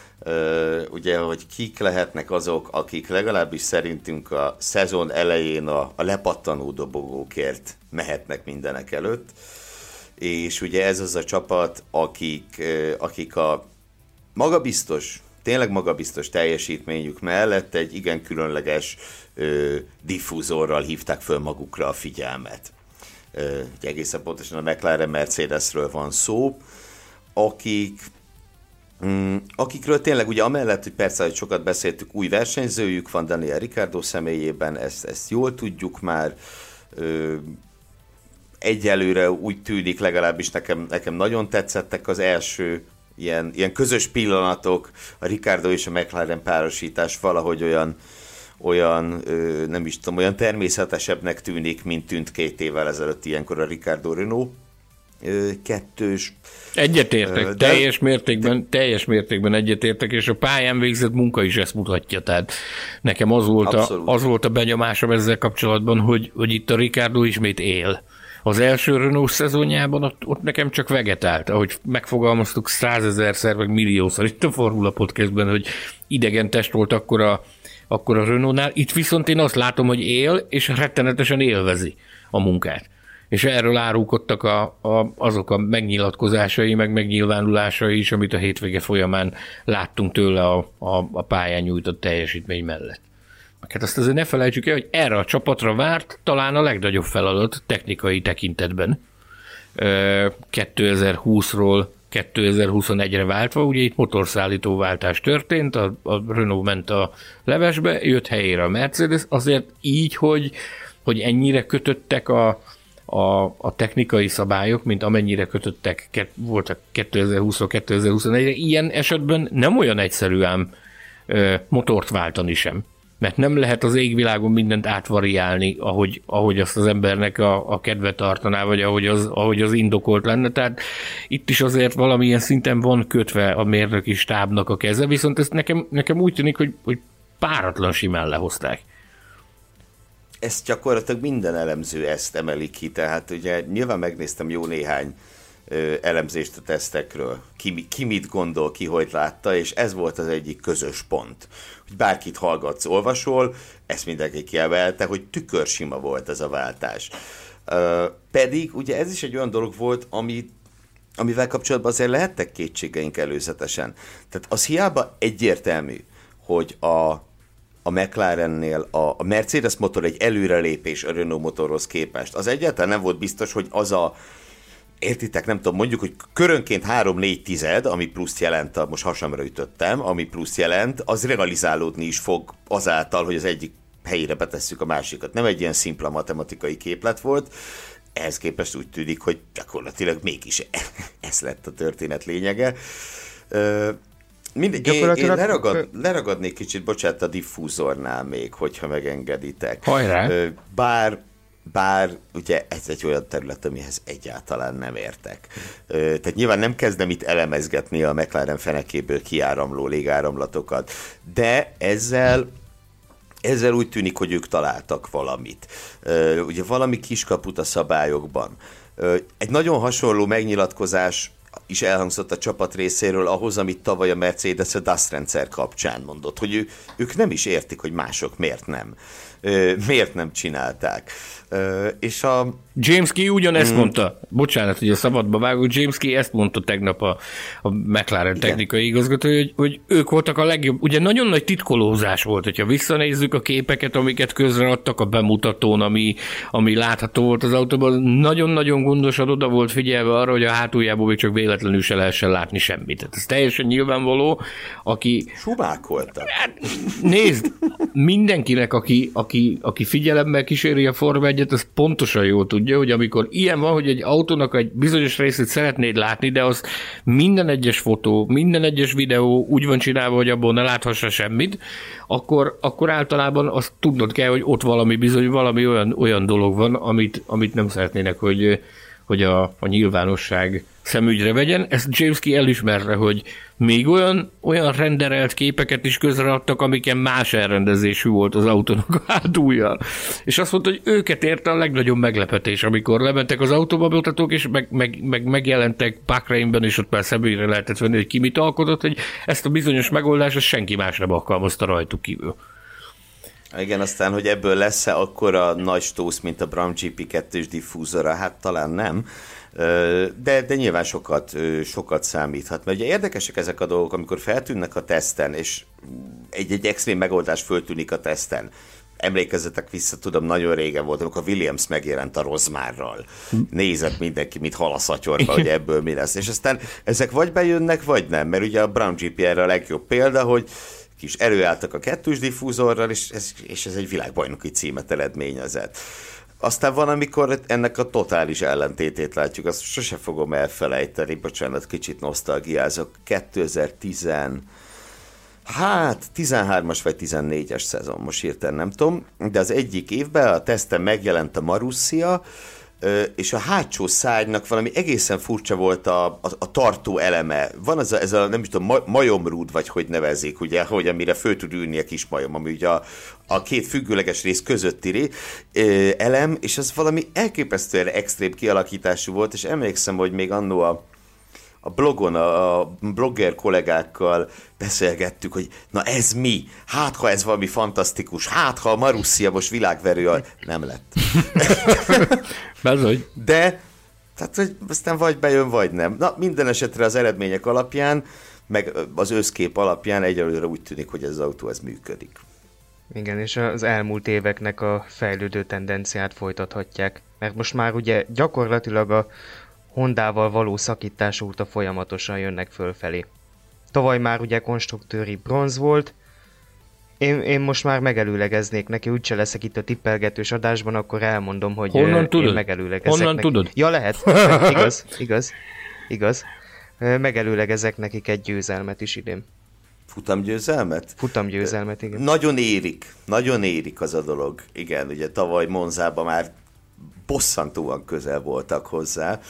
Ugye, hogy kik lehetnek azok, akik legalábbis szerintünk a szezon elején a, a lepattanó dobogókért mehetnek mindenek előtt. És ugye ez az a csapat, akik, akik a magabiztos, tényleg magabiztos teljesítményük mellett egy igen különleges ö, diffúzorral hívták föl magukra a figyelmet. Ö, egészen pontosan a McLaren Mercedesről van szó, akik akikről tényleg ugye amellett, hogy persze, hogy sokat beszéltük, új versenyzőjük van Daniel Ricardo személyében, ezt, ezt jól tudjuk már, ö, egyelőre úgy tűnik, legalábbis nekem, nekem nagyon tetszettek az első ilyen, ilyen közös pillanatok, a Ricardo és a McLaren párosítás valahogy olyan, olyan, ö, nem is tudom, olyan természetesebbnek tűnik, mint tűnt két évvel ezelőtt ilyenkor a Ricardo Renault kettős. Egyetértek, de, teljes mértékben, teljes mértékben egyetértek, és a pályán végzett munka is ezt mutatja. Tehát nekem az volt, a, az volt a benyomásom ezzel kapcsolatban, hogy, hogy itt a Ricardo ismét él. Az első Renault szezonjában ott, ott nekem csak vegetált, ahogy megfogalmaztuk százezerszer, meg milliószor itt a Formula Podcastben, hogy idegen test volt akkor a, akkor a Renault-nál. Itt viszont én azt látom, hogy él, és rettenetesen élvezi a munkát és erről árulkodtak a, a, azok a megnyilatkozásai, meg megnyilvánulásai is, amit a hétvége folyamán láttunk tőle a, a, a pályán nyújtott teljesítmény mellett. Hát azt azért ne felejtsük el, hogy erre a csapatra várt talán a legnagyobb feladat technikai tekintetben. 2020-ról 2021-re váltva, ugye itt motorszállító váltás történt, a, a Renault ment a levesbe, jött helyére a Mercedes, azért így, hogy, hogy ennyire kötöttek a, a, a technikai szabályok, mint amennyire kötöttek, ke, voltak 2020 2021-re, ilyen esetben nem olyan egyszerű ám ö, motort váltani sem. Mert nem lehet az égvilágon mindent átvariálni, ahogy, ahogy azt az embernek a, a kedve tartaná, vagy ahogy az, ahogy az indokolt lenne. Tehát itt is azért valamilyen szinten van kötve a mérnöki stábnak a keze, viszont ezt nekem, nekem úgy tűnik, hogy, hogy páratlan simán lehozták ezt gyakorlatilag minden elemző ezt emeli ki, tehát ugye nyilván megnéztem jó néhány ö, elemzést a tesztekről, ki, ki mit gondol, ki hogy látta, és ez volt az egyik közös pont. Hogy bárkit hallgatsz, olvasol, ezt mindenki kiemelte, hogy tükörsima volt ez a váltás. Ö, pedig ugye ez is egy olyan dolog volt, ami amivel kapcsolatban azért lehettek kétségeink előzetesen. Tehát az hiába egyértelmű, hogy a a McLarennél a, a Mercedes motor egy előrelépés a Renault motorhoz képest. Az egyáltalán nem volt biztos, hogy az a értitek, nem tudom, mondjuk, hogy körönként 3-4 tized, ami plusz jelent, most hasamra ütöttem, ami plusz jelent, az realizálódni is fog azáltal, hogy az egyik helyére betesszük a másikat. Nem egy ilyen szimpla matematikai képlet volt, ehhez képest úgy tűnik, hogy gyakorlatilag mégis <laughs> ez lett a történet lényege. Mindegy, én, én leragad, leragadnék kicsit, bocsánat, a diffúzornál még, hogyha megengeditek. Hajrá! Bár bár ugye ez egy olyan terület, amihez egyáltalán nem értek. Tehát nyilván nem kezdem itt elemezgetni a McLaren fenekéből kiáramló légáramlatokat, de ezzel ezzel úgy tűnik, hogy ők találtak valamit. Ugye valami kiskaput a szabályokban. Egy nagyon hasonló megnyilatkozás is elhangzott a csapat részéről ahhoz, amit tavaly a Mercedes a DAS rendszer kapcsán mondott, hogy ő, ők nem is értik, hogy mások miért nem. Miért nem csinálták. És a... James Key ugyanezt mm. mondta, bocsánat, hogy a szabadba vágok, James Key ezt mondta tegnap a, a McLaren Igen. technikai igazgató, hogy, hogy ők voltak a legjobb. Ugye nagyon nagy titkolózás volt, hogyha visszanézzük a képeket, amiket közreadtak a bemutatón, ami, ami látható volt az autóban, nagyon-nagyon gondosan oda volt figyelve arra, hogy a hátuljából még csak véletlenül se lehessen látni semmit. Tehát ez teljesen nyilvánvaló, aki... voltak. Hát, nézd, mindenkinek, aki, aki, aki figyelemmel kíséri a Forma egyet, az pontosan jól tudja, hogy amikor ilyen van, hogy egy autónak egy bizonyos részét szeretnéd látni, de az minden egyes fotó, minden egyes videó úgy van csinálva, hogy abból ne láthassa semmit, akkor, akkor általában azt tudnod kell, hogy ott valami bizony, valami olyan, olyan dolog van, amit, amit nem szeretnének, hogy, hogy a, a nyilvánosság szemügyre vegyen. Ezt James Key elismerre, hogy még olyan, olyan renderelt képeket is közreadtak, amiken más elrendezésű volt az autónak a hátulja. És azt mondta, hogy őket érte a legnagyobb meglepetés, amikor lementek az autóba mutatók, és meg, meg, meg megjelentek Bahrainben, és ott már szemügyre lehetett venni, hogy ki mit alkotott, hogy ezt a bizonyos megoldást senki más nem alkalmazta rajtuk kívül. Igen, aztán, hogy ebből lesz-e akkor a nagy stósz, mint a Brown GP2-s diffúzora, hát talán nem. De, de nyilván sokat, sokat számíthat. Mert ugye érdekesek ezek a dolgok, amikor feltűnnek a teszten, és egy-egy extrém megoldás föltűnik a teszten. Emlékezzetek vissza, tudom, nagyon régen volt, amikor Williams megjelent a Rozmárral. Nézett mindenki, mit hal a szatyorba, hogy ebből mi lesz. És aztán ezek vagy bejönnek, vagy nem. Mert ugye a Brown GP erre a legjobb példa, hogy kis előálltak a kettős diffúzorral, és ez, és ez egy világbajnoki címet eredményezett. Aztán van, amikor ennek a totális ellentétét látjuk, azt sose fogom elfelejteni, bocsánat, kicsit nosztalgiázok, 2010 Hát, 13-as vagy 14-es szezon, most hirtelen nem tudom, de az egyik évben a teszten megjelent a Marussia, és a hátsó szárnynak valami egészen furcsa volt a, a, a tartó eleme. Van ez a, ez a nem is tudom, majomrúd, vagy hogy nevezik, ugye, hogy amire föl tud ülni a kis majom, ami ugye a, a két függőleges rész közötti elem, és az valami elképesztően extrém kialakítású volt, és emlékszem, hogy még annó a, a blogon a, blogger kollégákkal beszélgettük, hogy na ez mi? Hát, ha ez valami fantasztikus, hát, ha a Marussia most világverő, a... nem lett. <laughs> Bezony. De, tehát, hogy aztán vagy bejön, vagy nem. Na, minden esetre az eredmények alapján, meg az összkép alapján egyelőre úgy tűnik, hogy ez az autó ez működik. Igen, és az elmúlt éveknek a fejlődő tendenciát folytathatják. Mert most már ugye gyakorlatilag a Hondával való szakítás óta folyamatosan jönnek fölfelé. Tavaly már ugye konstruktőri bronz volt, én, én most már megelőlegeznék neki, úgyse leszek itt a tippelgetős adásban, akkor elmondom, hogy Honnan én tudod? megelőlegezek Honnan neki. tudod? Ja, lehet. <laughs> igaz, igaz, igaz. Megelőlegezek nekik egy győzelmet is idén. Futamgyőzelmet? Futamgyőzelmet, igen. Nagyon érik, nagyon érik az a dolog. Igen, ugye tavaly Monzában már bosszantóan közel voltak hozzá.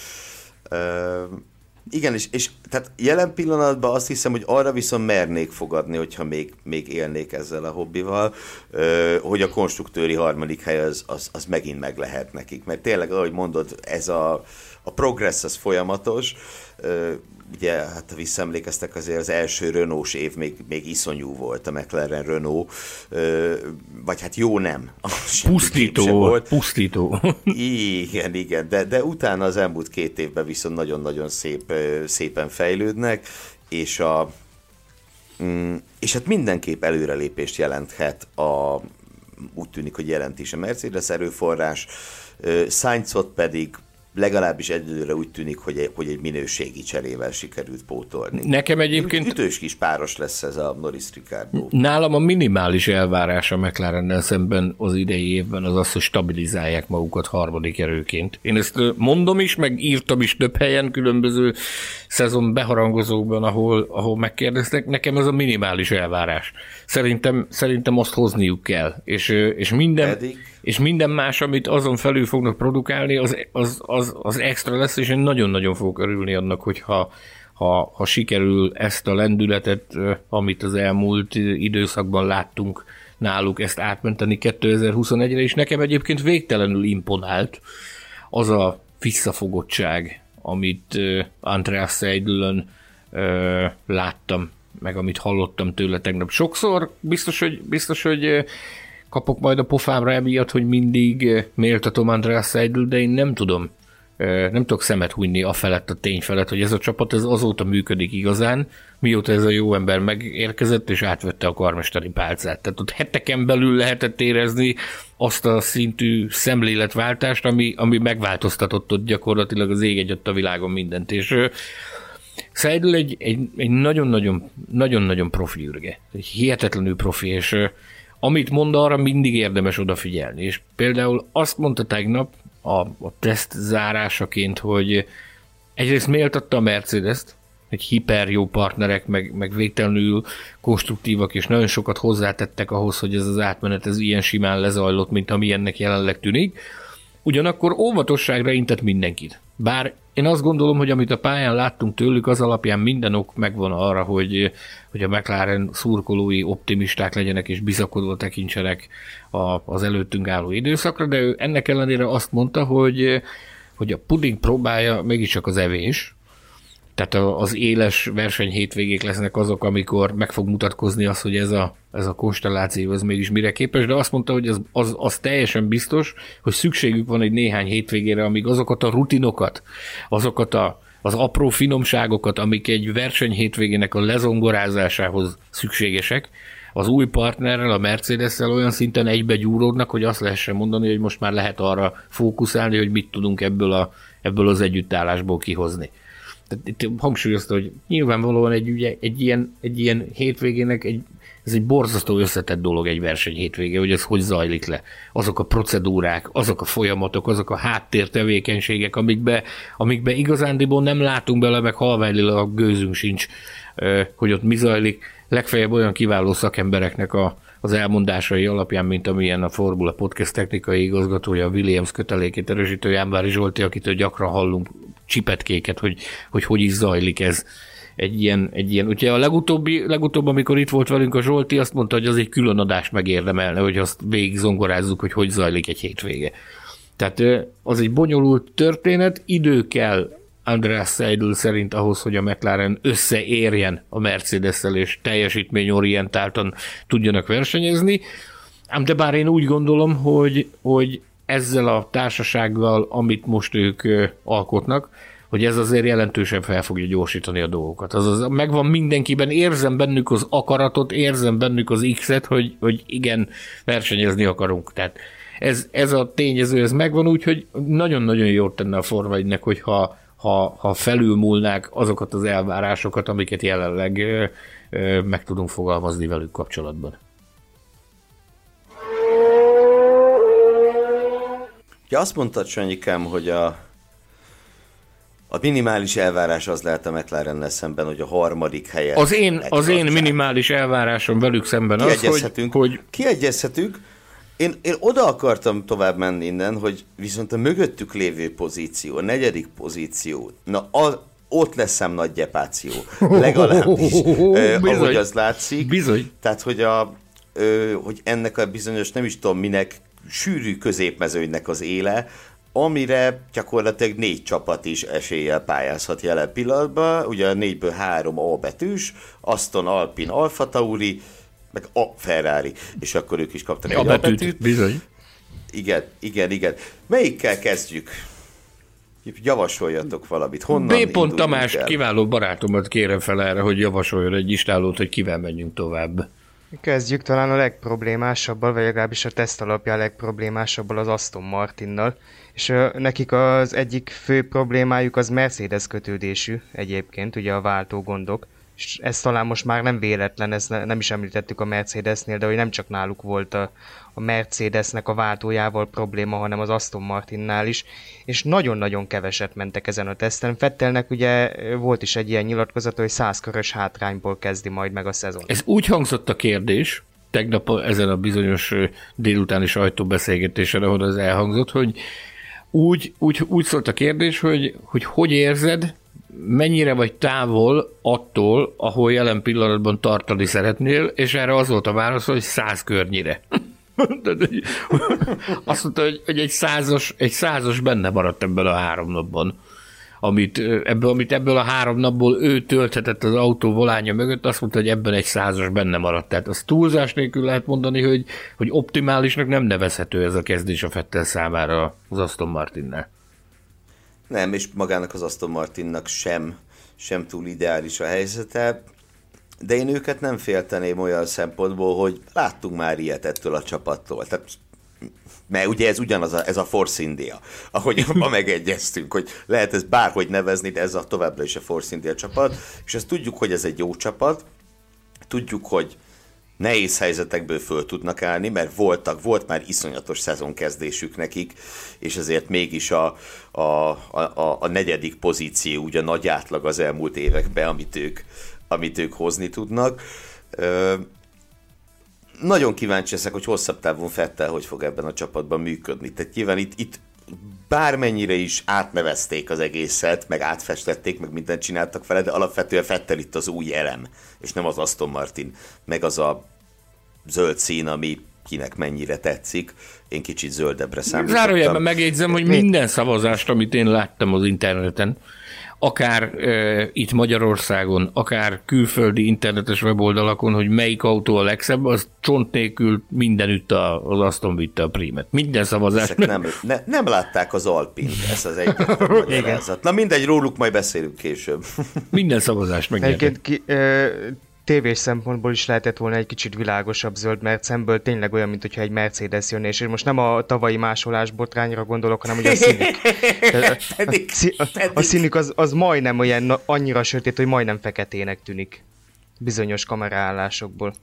Igen, és, és tehát jelen pillanatban azt hiszem, hogy arra viszont mernék fogadni, hogyha még, még élnék ezzel a hobbival, hogy a konstruktőri harmadik hely az, az, az megint meg lehet nekik. Mert tényleg, ahogy mondod, ez a, a progress az folyamatos, ugye, hát ha visszaemlékeztek, azért az első Renault év még, még iszonyú volt a McLaren Renault, vagy hát jó nem. <laughs> Pusztító volt. Pusztító. <laughs> Igen, igen, de, de utána az elmúlt két évben viszont nagyon-nagyon szép, szépen fejlődnek, és a mm, és hát mindenképp előrelépést jelenthet a, úgy tűnik, hogy jelent is a Mercedes erőforrás, Sainzot pedig legalábbis egyelőre úgy tűnik, hogy egy, hogy egy minőségi cserével sikerült pótolni. Nekem egyébként... Ütős kis páros lesz ez a Norris Ricardo. Nálam a minimális elvárás a McLarennel szemben az idei évben az az, hogy stabilizálják magukat harmadik erőként. Én ezt mondom is, meg írtam is több helyen, különböző szezon beharangozókban, ahol, ahol megkérdeztek, nekem ez a minimális elvárás. Szerintem, szerintem azt hozniuk kell. És, és minden... Pedig és minden más, amit azon felül fognak produkálni, az, az, az, az extra lesz, és én nagyon-nagyon fogok örülni annak, hogyha ha, ha sikerül ezt a lendületet, amit az elmúlt időszakban láttunk náluk, ezt átmenteni 2021-re, és nekem egyébként végtelenül imponált az a visszafogottság, amit Andreas Seidlön láttam, meg amit hallottam tőle tegnap. Sokszor biztos, hogy, biztos, hogy kapok majd a pofámra emiatt, hogy mindig eh, méltatom Andreas Seidel, de én nem tudom, eh, nem tudok szemet hunyni a felett, a tény felett, hogy ez a csapat ez azóta működik igazán, mióta ez a jó ember megérkezett és átvette a karmesteri pálcát. Tehát ott heteken belül lehetett érezni azt a szintű szemléletváltást, ami, ami megváltoztatott ott gyakorlatilag az ég egyet a világon mindent. És Seidel egy, egy, egy nagyon-nagyon, nagyon-nagyon profi ürge. Egy hihetetlenül profi, és amit mond, arra mindig érdemes odafigyelni. És például azt mondta tegnap a, a teszt zárásaként, hogy egyrészt méltatta a Mercedes-t, hogy hiper jó partnerek, meg, meg végtelenül konstruktívak, és nagyon sokat hozzátettek ahhoz, hogy ez az átmenet ez ilyen simán lezajlott, mint ami ennek jelenleg tűnik. Ugyanakkor óvatosságra intett mindenkit. Bár én azt gondolom, hogy amit a pályán láttunk tőlük, az alapján minden ok megvan arra, hogy, hogy a McLaren szurkolói optimisták legyenek és bizakodva tekintsenek a, az előttünk álló időszakra, de ő ennek ellenére azt mondta, hogy, hogy a puding próbája mégiscsak az evés, tehát az éles verseny hétvégék lesznek azok, amikor meg fog mutatkozni az, hogy ez a, ez a konstelláció az mégis mire képes, de azt mondta, hogy az, az, az teljesen biztos, hogy szükségük van egy néhány hétvégére, amíg azokat a rutinokat, azokat a, az apró finomságokat, amik egy verseny hétvégének a lezongorázásához szükségesek, az új partnerrel, a mercedes olyan szinten egybe gyúródnak, hogy azt lehessen mondani, hogy most már lehet arra fókuszálni, hogy mit tudunk ebből, a, ebből az együttállásból kihozni. Tehát itt hangsúlyozta, hogy nyilvánvalóan egy, ugye, egy, ilyen, egy ilyen hétvégének egy, ez egy borzasztó összetett dolog egy verseny hétvége, hogy ez hogy zajlik le. Azok a procedúrák, azok a folyamatok, azok a háttértevékenységek, amikbe, amikbe igazándiból nem látunk bele, meg halványilag a gőzünk sincs, hogy ott mi zajlik. Legfeljebb olyan kiváló szakembereknek a, az elmondásai alapján, mint amilyen a Formula Podcast technikai igazgatója, a Williams kötelékét erősítő Jánvári Zsolti, akitől gyakran hallunk csipetkéket, hogy, hogy hogy is zajlik ez egy ilyen, egy ilyen. Ugye a legutóbbi, legutóbb, amikor itt volt velünk a Zsolti, azt mondta, hogy az egy külön adást megérdemelne, hogy azt végig zongorázzuk, hogy hogy zajlik egy hétvége. Tehát az egy bonyolult történet, idő kell Andreas Seidel szerint ahhoz, hogy a McLaren összeérjen a Mercedes-szel és teljesítményorientáltan tudjanak versenyezni. Ám de bár én úgy gondolom, hogy, hogy ezzel a társasággal, amit most ők alkotnak, hogy ez azért jelentősen fel fogja gyorsítani a dolgokat. Azaz megvan mindenkiben, érzem bennük az akaratot, érzem bennük az X-et, hogy, hogy igen, versenyezni akarunk. Tehát ez, ez a tényező, ez megvan, úgyhogy nagyon-nagyon jót tenne a Forma 1 hogyha ha, ha felülmúlnák azokat az elvárásokat, amiket jelenleg meg tudunk fogalmazni velük kapcsolatban. Ja, azt mondtad, Sanyikám, hogy a, a minimális elvárás az lehet a mclaren szemben, hogy a harmadik helyen. Az én, az én minimális elvárásom velük szemben az, hogy, hogy... Kiegyezhetünk. Én, én oda akartam tovább menni innen, hogy viszont a mögöttük lévő pozíció, a negyedik pozíció, na a, ott leszem nagy gyepáció. Legalábbis, <laughs> eh, ahogy az látszik. Bizony. Tehát, hogy, a, ö, hogy ennek a bizonyos, nem is tudom minek, sűrű középmezőnynek az éle, amire gyakorlatilag négy csapat is eséllyel pályázhat jelen pillanatban, ugye a négyből három A betűs, Aston Alpin Alfa Tauri, meg a Ferrari, és akkor ők is kaptak egy A betűt. betűt. Bizony. Igen, igen, igen. Melyikkel kezdjük? Javasoljatok valamit. Honnan B. Pont Tamás, el? kiváló barátomat kérem fel erre, hogy javasoljon egy istálót, hogy kivel menjünk tovább. Kezdjük talán a legproblémásabbal, vagy legalábbis a teszt alapján a legproblémásabbal az Aston Martinnal. És uh, nekik az egyik fő problémájuk az Mercedes kötődésű egyébként, ugye a váltó gondok. És ez talán most már nem véletlen, ezt ne, nem is említettük a Mercedesnél, de hogy nem csak náluk volt a, a Mercedesnek a váltójával probléma, hanem az Aston Martinnál is, és nagyon-nagyon keveset mentek ezen a teszten. Fettelnek ugye volt is egy ilyen nyilatkozat, hogy százkörös hátrányból kezdi majd meg a szezon. Ez úgy hangzott a kérdés, tegnap ezen a bizonyos délutáni sajtóbeszélgetésen, ahol az elhangzott, hogy úgy, úgy, úgy szólt a kérdés, hogy, hogy hogy érzed, mennyire vagy távol attól, ahol jelen pillanatban tartani szeretnél, és erre az volt a válasz, hogy száz környire. <laughs> <laughs> Azt mondta, hogy, egy, százas, egy százas benne maradt ebben a három napban. Amit ebből, amit ebből a három napból ő tölthetett az autó volánya mögött, azt mondta, hogy ebben egy százas benne maradt. Tehát az túlzás nélkül lehet mondani, hogy, hogy optimálisnak nem nevezhető ez a kezdés a Fettel számára az Aston Martinnel. Nem, és magának az Aston Martinnak sem, sem túl ideális a helyzete, de én őket nem félteném olyan szempontból, hogy láttunk már ilyet ettől a csapattól. Tehát mert ugye ez ugyanaz a, ez a Force India, ahogy ma <laughs> megegyeztünk, hogy lehet ez bárhogy nevezni, de ez a továbbra is a Force India csapat, és ezt tudjuk, hogy ez egy jó csapat, tudjuk, hogy nehéz helyzetekből föl tudnak állni, mert voltak, volt már iszonyatos szezonkezdésük nekik, és ezért mégis a, a, a, a negyedik pozíció, ugye a nagy átlag az elmúlt években, amit ők, amit ők hozni tudnak. Ö, nagyon kíváncsi leszek, hogy hosszabb távon Fettel hogy fog ebben a csapatban működni. Tehát nyilván itt, itt bármennyire is átnevezték az egészet, meg átfestették, meg mindent csináltak vele, de alapvetően Fettel itt az új elem, és nem az Aston Martin, meg az a zöld szín, ami kinek mennyire tetszik. Én kicsit zöldebbre számítottam. Zárójelben megjegyzem, hogy minden szavazást, amit én láttam az interneten, akár e, itt Magyarországon, akár külföldi internetes weboldalakon, hogy melyik autó a legszebb, az csont nélkül mindenütt az Aston vitte a prímet. Minden szavazás. Nem, ne, nem látták az Alpint, ez az egyetlen <laughs> Na mindegy, róluk majd beszélünk később. Minden szavazást megnyertek. Ki, tévés szempontból is lehetett volna egy kicsit világosabb zöld, mert szemből tényleg olyan, mint hogyha egy Mercedes jönne, és most nem a tavalyi másolás botrányra gondolok, hanem ugye a színik. <laughs> A, a, a színik az, az majdnem olyan annyira sötét, hogy majdnem feketének tűnik bizonyos kameraállásokból.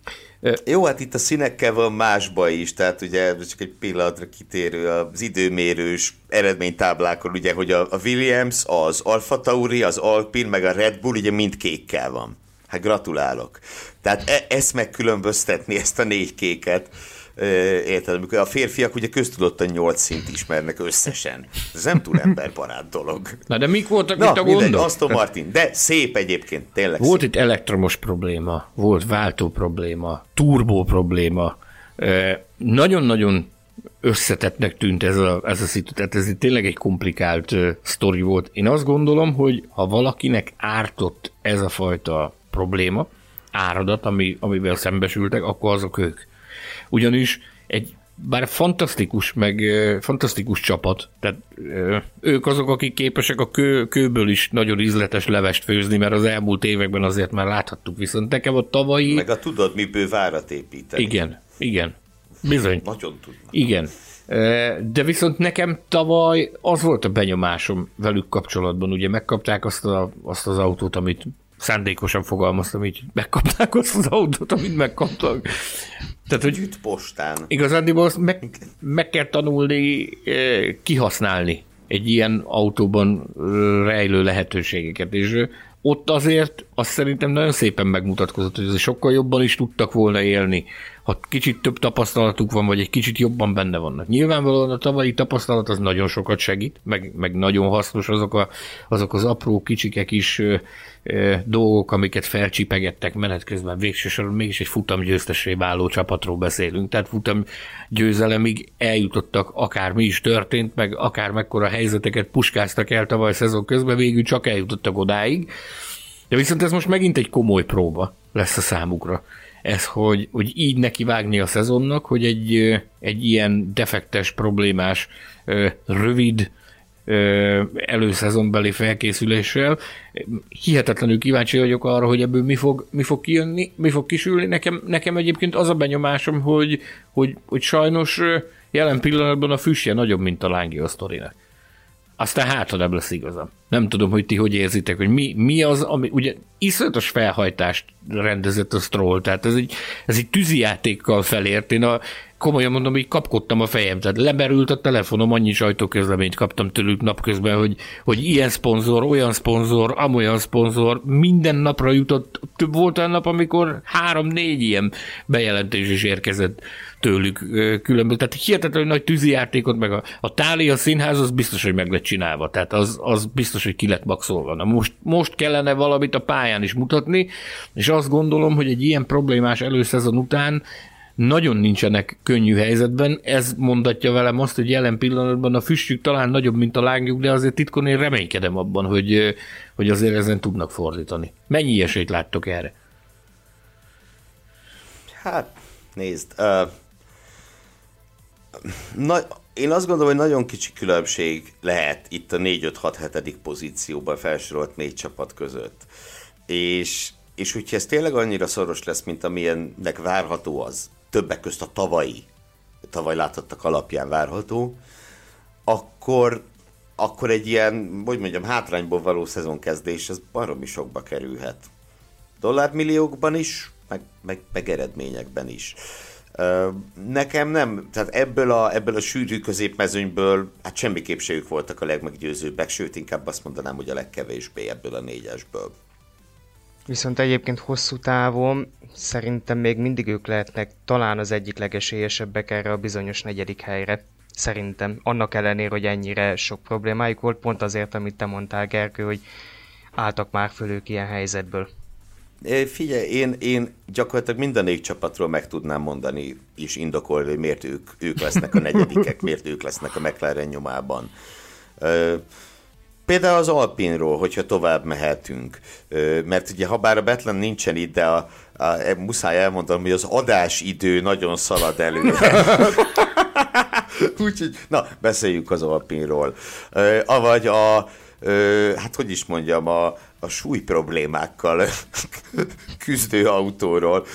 Jó, hát itt a színekkel van más baj is, tehát ugye csak egy pillanatra kitérő az időmérős eredménytáblákon, ugye, hogy a, a Williams, az Alfa Tauri, az Alpine, meg a Red Bull ugye mind kékkel van. Hát gratulálok. Tehát e- ezt megkülönböztetni, ezt a négy kéket, érted, amikor a férfiak ugye köztudottan nyolc szint ismernek összesen. Ez nem túl emberbarát dolog. Na de mik voltak Na, itt a gondok? Aston Martin, de szép egyébként, tényleg Volt szép. itt elektromos probléma, volt váltó probléma, turbó probléma, nagyon-nagyon összetettnek tűnt ez a, ez a szitu, tehát ez tényleg egy komplikált uh, sztori volt. Én azt gondolom, hogy ha valakinek ártott ez a fajta probléma, áradat, ami, amivel szembesültek, akkor azok ők. Ugyanis egy bár fantasztikus, meg fantasztikus csapat, tehát ők azok, akik képesek a kő, kőből is nagyon ízletes levest főzni, mert az elmúlt években azért már láthattuk, viszont nekem a tavalyi... Meg a tudod, miből várat építeni. Igen, igen, bizony. Nagyon tudnak. Igen. De viszont nekem tavaly az volt a benyomásom velük kapcsolatban, ugye megkapták azt, a, azt az autót, amit szándékosan fogalmaztam így, megkapták azt az autót, amit megkaptak. Tehát, hogy Üt postán. Igazándiból azt meg, meg kell tanulni eh, kihasználni egy ilyen autóban rejlő lehetőségeket, és ott azért azt szerintem nagyon szépen megmutatkozott, hogy sokkal jobban is tudtak volna élni, ha kicsit több tapasztalatuk van, vagy egy kicsit jobban benne vannak. Nyilvánvalóan a tavalyi tapasztalat az nagyon sokat segít, meg, meg nagyon hasznos azok, a, azok az apró kicsikek is ö, ö, dolgok, amiket felcsipegettek menet közben. Végső mégis egy futam győztesé váló csapatról beszélünk, tehát futam győzelemig eljutottak, akár mi is történt, meg akár mekkora helyzeteket puskáztak el tavaly szezon közben, végül csak eljutottak odáig. De viszont ez most megint egy komoly próba lesz a számukra ez, hogy, hogy így nekivágni a szezonnak, hogy egy, egy ilyen defektes, problémás, rövid, előszezonbeli felkészüléssel. Hihetetlenül kíváncsi vagyok arra, hogy ebből mi fog, mi fog kijönni, mi fog kisülni. Nekem, nekem egyébként az a benyomásom, hogy, hogy, hogy sajnos jelen pillanatban a füstje nagyobb, mint a lángi a sztorinak. Aztán hát, ha nem lesz igazam. Nem tudom, hogy ti hogy érzitek, hogy mi, mi az, ami ugye iszonyatos felhajtást rendezett a Stroll, tehát ez egy, ez egy tűzijátékkal felért. Én a, komolyan mondom, hogy kapkodtam a fejem, tehát leberült a telefonom, annyi sajtóközleményt kaptam tőlük napközben, hogy, hogy ilyen szponzor, olyan szponzor, amolyan szponzor, minden napra jutott, volt olyan nap, amikor három-négy ilyen bejelentés is érkezett tőlük különböző. Tehát hihetetlenül nagy tűzijátékot, meg a, a Tália színház az biztos, hogy meg lett csinálva. Tehát az, az biztos, hogy ki lett maxolva. Na most, most kellene valamit a pályán is mutatni, és azt gondolom, hogy egy ilyen problémás előszezon után nagyon nincsenek könnyű helyzetben. Ez mondatja velem azt, hogy jelen pillanatban a füstjük talán nagyobb, mint a lángjuk, de azért titkon én reménykedem abban, hogy, hogy azért ezen tudnak fordítani. Mennyi esélyt láttok erre? Hát, nézd, uh, na, én azt gondolom, hogy nagyon kicsi különbség lehet itt a 4-5-6-7. pozícióban felsorolt négy csapat között. És, és hogyha ez tényleg annyira szoros lesz, mint amilyennek várható az, többek közt a tavalyi, tavaly láthattak alapján várható, akkor, akkor egy ilyen, hogy mondjam, hátrányból való szezonkezdés, ez baromi sokba kerülhet. Dollármilliókban is, meg, meg, meg eredményekben is. Nekem nem, tehát ebből a, ebből a sűrű középmezőnyből hát semmiképp se ők voltak a legmeggyőzőbbek, sőt inkább azt mondanám, hogy a legkevésbé ebből a négyesből. Viszont egyébként hosszú távon szerintem még mindig ők lehetnek talán az egyik legesélyesebbek erre a bizonyos negyedik helyre. Szerintem. Annak ellenére, hogy ennyire sok problémájuk volt, pont azért, amit te mondtál, Gerkő, hogy álltak már föl ők ilyen helyzetből. Figyelj, én, én gyakorlatilag minden négy csapatról meg tudnám mondani és indokolni, hogy miért ők, ők lesznek a negyedikek, miért ők lesznek a McLaren nyomában. Például az Alpinról, hogyha tovább mehetünk, mert ugye ha bár a Betlen nincsen itt, de a, a, a, muszáj elmondanom, hogy az adásidő nagyon szalad elő. <laughs> Úgyhogy, na, beszéljünk az Alpinról. Avagy a, hát hogy is mondjam, a, a súly problémákkal <laughs> küzdő autóról.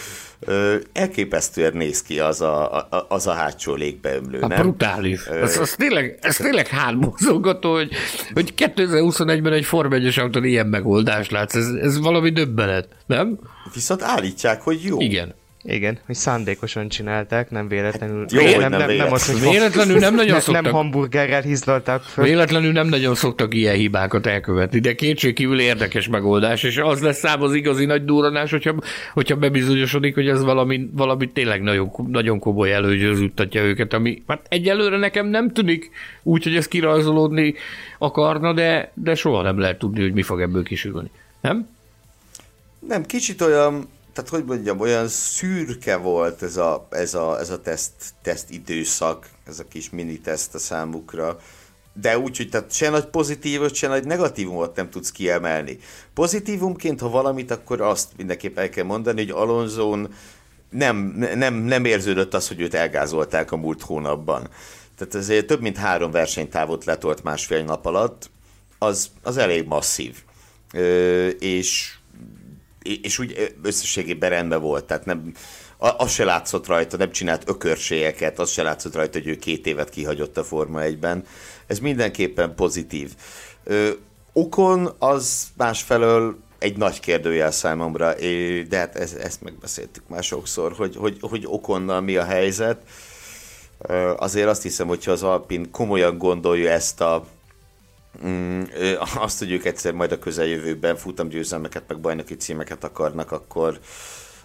Elképesztően néz ki az a, a, az a hátsó légbeömlő, nem? Brutális. Ez, ez, tényleg, ez tényleg hálmozógató, hogy, hogy 2021-ben egy Form 1 autón ilyen megoldást látsz. Ez, ez valami döbbenet, nem? Viszont állítják, hogy jó. Igen. Igen, hogy szándékosan csinálták, nem véletlenül. Hát jó, nem, nem, nem, véletlen. nem, az, hogy véletlenül nem nagyon ne, szoktak. Nem hamburgerrel hízlalták föl. Véletlenül nem nagyon szoktak ilyen hibákat elkövetni, de kétségkívül érdekes megoldás, és az lesz szám az igazi nagy duranás, hogyha, hogyha bebizonyosodik, hogy ez valami, valami tényleg nagyon, nagyon komoly előgyőz juttatja őket, ami hát egyelőre nekem nem tűnik úgy, hogy ez kirajzolódni akarna, de, de soha nem lehet tudni, hogy mi fog ebből kisülni. Nem? Nem, kicsit olyan tehát hogy mondjam, olyan szürke volt ez a, ez a, ez a teszt, teszt időszak, ez a kis mini teszt a számukra, de úgy, hogy tehát se nagy pozitívot, se nagy negatívumot nem tudsz kiemelni. Pozitívumként, ha valamit, akkor azt mindenképp el kell mondani, hogy Alonzón nem, nem, nem érződött az, hogy őt elgázolták a múlt hónapban. Tehát ezért több mint három versenytávot letolt másfél nap alatt, az, az elég masszív. Ö, és és úgy összességében rendben volt, tehát nem, az se látszott rajta, nem csinált ökörségeket, az se látszott rajta, hogy ő két évet kihagyott a Forma 1-ben. Ez mindenképpen pozitív. Ö, Okon az másfelől egy nagy kérdőjel számomra, de hát ezt, ezt megbeszéltük már sokszor, hogy, hogy, hogy Okonnal mi a helyzet. Azért azt hiszem, hogyha az Alpin komolyan gondolja ezt a Mm, azt, hogy ők egyszer majd a közeljövőben futamgyőzelmeket, meg bajnoki címeket akarnak, akkor,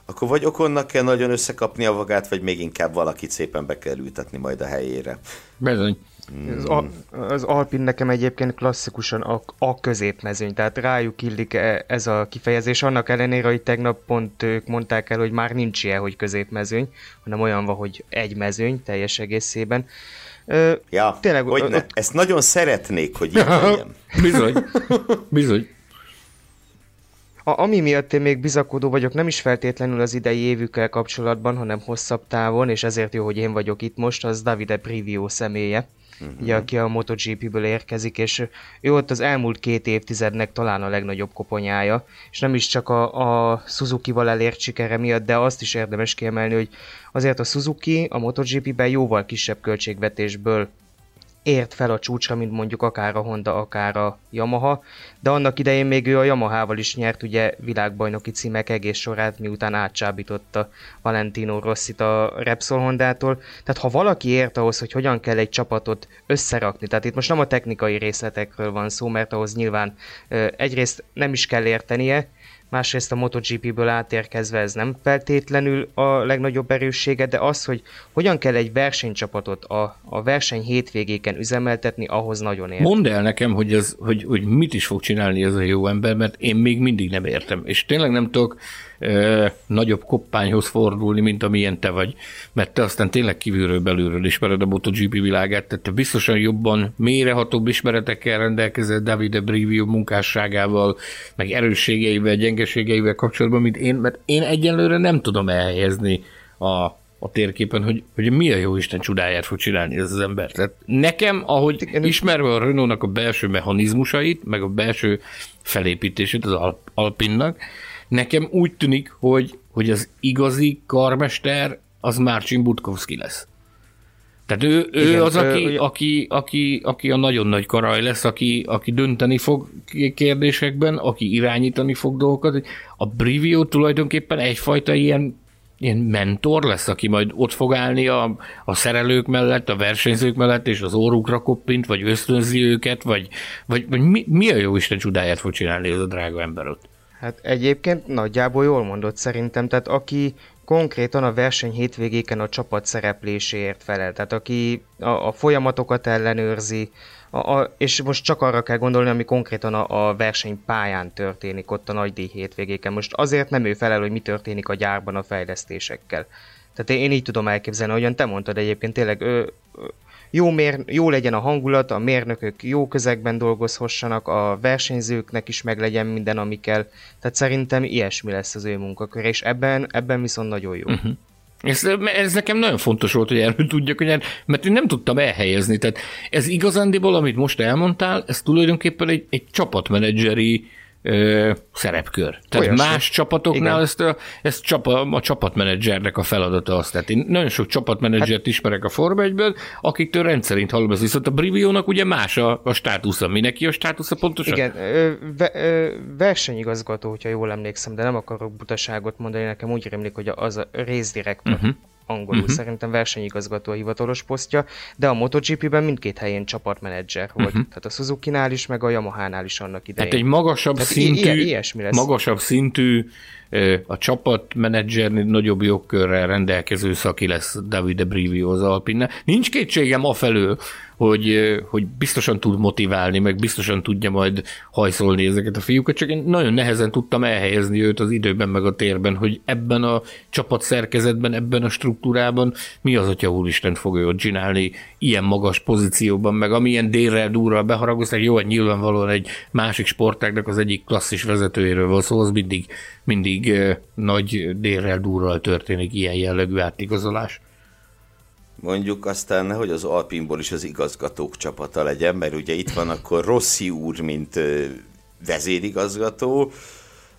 akkor vagy Okonnak kell nagyon összekapni a vagát, vagy még inkább valakit szépen be kell ültetni majd a helyére. Bizony. Mm. Az, Al- az Alpin nekem egyébként klasszikusan a, a középmezőny, tehát rájuk illik e, ez a kifejezés, annak ellenére, hogy tegnap pont ők mondták el, hogy már nincs ilyen, hogy középmezőny, hanem olyan van, hogy egy mezőny teljes egészében. Ö, ja, tényleg, hogy ne. Ezt nagyon szeretnék, hogy így <laughs> legyen. Bizony. Bizony. A, ami miatt én még bizakodó vagyok, nem is feltétlenül az idei évükkel kapcsolatban, hanem hosszabb távon, és ezért jó, hogy én vagyok itt most, az Davide Privio személye. Uh-huh. ugye, aki a MotoGP-ből érkezik, és ő ott az elmúlt két évtizednek talán a legnagyobb koponyája, és nem is csak a, a Suzuki-val elért sikere miatt, de azt is érdemes kiemelni, hogy azért a Suzuki a MotoGP-ben jóval kisebb költségvetésből ért fel a csúcsra, mint mondjuk akár a Honda, akár a Yamaha, de annak idején még ő a Yamahával is nyert ugye világbajnoki címek egész sorát, miután átcsábította Valentino Rossit a Repsol Hondától. Tehát ha valaki ért ahhoz, hogy hogyan kell egy csapatot összerakni, tehát itt most nem a technikai részletekről van szó, mert ahhoz nyilván egyrészt nem is kell értenie, másrészt a MotoGP-ből átérkezve ez nem feltétlenül a legnagyobb erőssége, de az, hogy hogyan kell egy versenycsapatot a, a verseny hétvégéken üzemeltetni, ahhoz nagyon ért. Mondd el nekem, hogy, ez, hogy, hogy mit is fog csinálni ez a jó ember, mert én még mindig nem értem. És tényleg nem tudok ö, nagyobb koppányhoz fordulni, mint amilyen te vagy, mert te aztán tényleg kívülről belülről ismered a MotoGP világát, tehát te biztosan jobban mérehatóbb ismeretekkel rendelkezel Davide Brivio munkásságával, meg erősségeivel, gyengeségeivel kapcsolatban, mint én, mert én egyelőre nem tudom elhelyezni a a térképen, hogy, hogy mi a jó Isten csodáját fog csinálni ez az ember. Tehát nekem, ahogy ismerve a Renault-nak a belső mechanizmusait, meg a belső felépítését az Alpinnak, Nekem úgy tűnik, hogy, hogy az igazi karmester az Marcin Butkowski lesz. Tehát ő, ő Igen, az, aki, ő, aki, aki, aki a nagyon nagy karaj lesz, aki, aki dönteni fog kérdésekben, aki irányítani fog dolgokat. A Brivio tulajdonképpen egyfajta ilyen, ilyen mentor lesz, aki majd ott fog állni a, a szerelők mellett, a versenyzők mellett, és az órukra koppint, vagy ösztönzi őket, vagy, vagy, vagy mi, mi a jó Isten csodáját fog csinálni ez a drága ember ott? Hát egyébként nagyjából jól mondott szerintem, tehát aki konkrétan a verseny hétvégéken a csapat szerepléséért felel, tehát aki a, a folyamatokat ellenőrzi, a, a, és most csak arra kell gondolni, ami konkrétan a, a verseny pályán történik ott a nagydíj hétvégéken. Most azért nem ő felel, hogy mi történik a gyárban a fejlesztésekkel. Tehát én így tudom elképzelni, ahogyan te mondtad egyébként, tényleg ő, jó, mér, jó legyen a hangulat, a mérnökök jó közegben dolgozhassanak, a versenyzőknek is meg legyen minden, ami kell. Tehát szerintem ilyesmi lesz az ő munkakör, és ebben, ebben viszont nagyon jó. Uh-huh. Ez, ez nekem nagyon fontos volt, hogy erről tudjak, hogy mert én nem tudtam elhelyezni. Tehát ez igazándiból, amit most elmondtál, ez tulajdonképpen egy, egy csapatmenedzseri ö, szerepkör. Tehát Olyasmi. más csapatoknál Igen. ezt, a, ezt csap, a csapatmenedzsernek a feladata az. Tehát én nagyon sok csapatmenedzsert hát, ismerek a Forma 1-ből, akiktől rendszerint hallom, ez viszont a Briviónak ugye más a, a státusza. Mi neki a státusza pontosan? Igen, ö, ve, ö, versenyigazgató, hogyha jól emlékszem, de nem akarok butaságot mondani, nekem úgy rémlik, hogy az a részdirektor. Uh-huh angolul uh-huh. szerintem versenyigazgató a hivatalos posztja, de a MotoGP-ben mindkét helyén csapatmenedzser volt. Uh-huh. Tehát a Suzuki-nál is, meg a Yamaha-nál is annak idején. Tehát egy magasabb Tehát szintű, i- ilyesmi lesz. magasabb szintű a csapatmenedzsernél nagyobb jogkörrel rendelkező szaki lesz Davide Brivio az Alpine. Nincs kétségem afelől, hogy, hogy biztosan tud motiválni, meg biztosan tudja majd hajszolni ezeket a fiúkat, csak én nagyon nehezen tudtam elhelyezni őt az időben, meg a térben, hogy ebben a csapat szerkezetben, ebben a struktúrában mi az, atya úristen fog ő ott csinálni ilyen magas pozícióban, meg amilyen délrel, durral beharagozták, jó, hogy nyilvánvalóan egy másik sportágnak az egyik klasszis vezetőjéről van szó, az mindig, mindig nagy délrel, durral történik ilyen jellegű átigazolás. Mondjuk aztán nehogy az Alpinból is az igazgatók csapata legyen, mert ugye itt van akkor Rossi úr, mint vezérigazgató,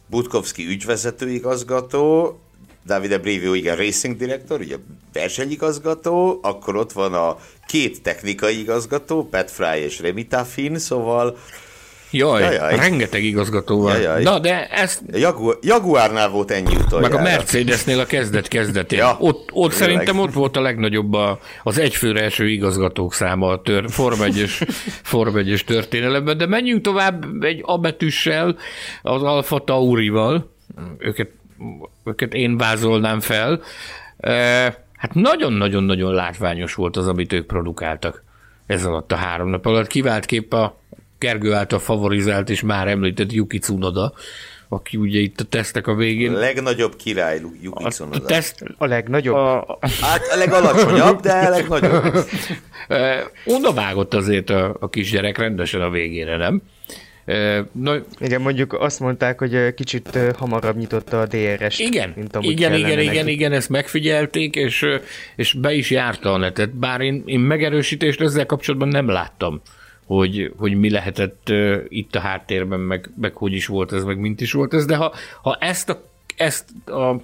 Butkowski ügyvezető igazgató, Davide Brivio, igen, racing director, ugye versenyigazgató, akkor ott van a két technikai igazgató, Pat Fry és Remi Taffin, szóval Jaj, Jajaj. rengeteg igazgató van. Na, de ezt... Jagu- Jaguárnál volt ennyi utoljára. Meg a Mercedesnél a kezdet kezdetén. ja, ott, ott szerintem ott volt a legnagyobb a, az egyfőre első igazgatók száma a tör, Form 1 <laughs> Form 1 történelemben, de menjünk tovább egy abetűssel, az Alfa Taurival. Őket, őket én vázolnám fel. Hát nagyon-nagyon-nagyon látványos volt az, amit ők produkáltak ez alatt a három nap alatt. Kivált kép a Gergő által favorizált és már említett Yuki Tsunoda, aki ugye itt a tesztek a végén. A legnagyobb király Yuki a, Tsunoda. A, teszt, a legnagyobb? A, hát a legalacsonyabb, de a legnagyobb. <laughs> Oda vágott azért a, a kisgyerek rendesen a végére, nem? Na, igen, mondjuk azt mondták, hogy kicsit hamarabb nyitotta a DRS-t. Igen, mint igen, igen, igen, neki. igen, ezt megfigyelték, és, és be is járta a netet, bár én, én megerősítést ezzel kapcsolatban nem láttam hogy, hogy mi lehetett itt a háttérben, meg, meg hogy is volt ez, meg mint is volt ez, de ha, ha ezt a, ezt a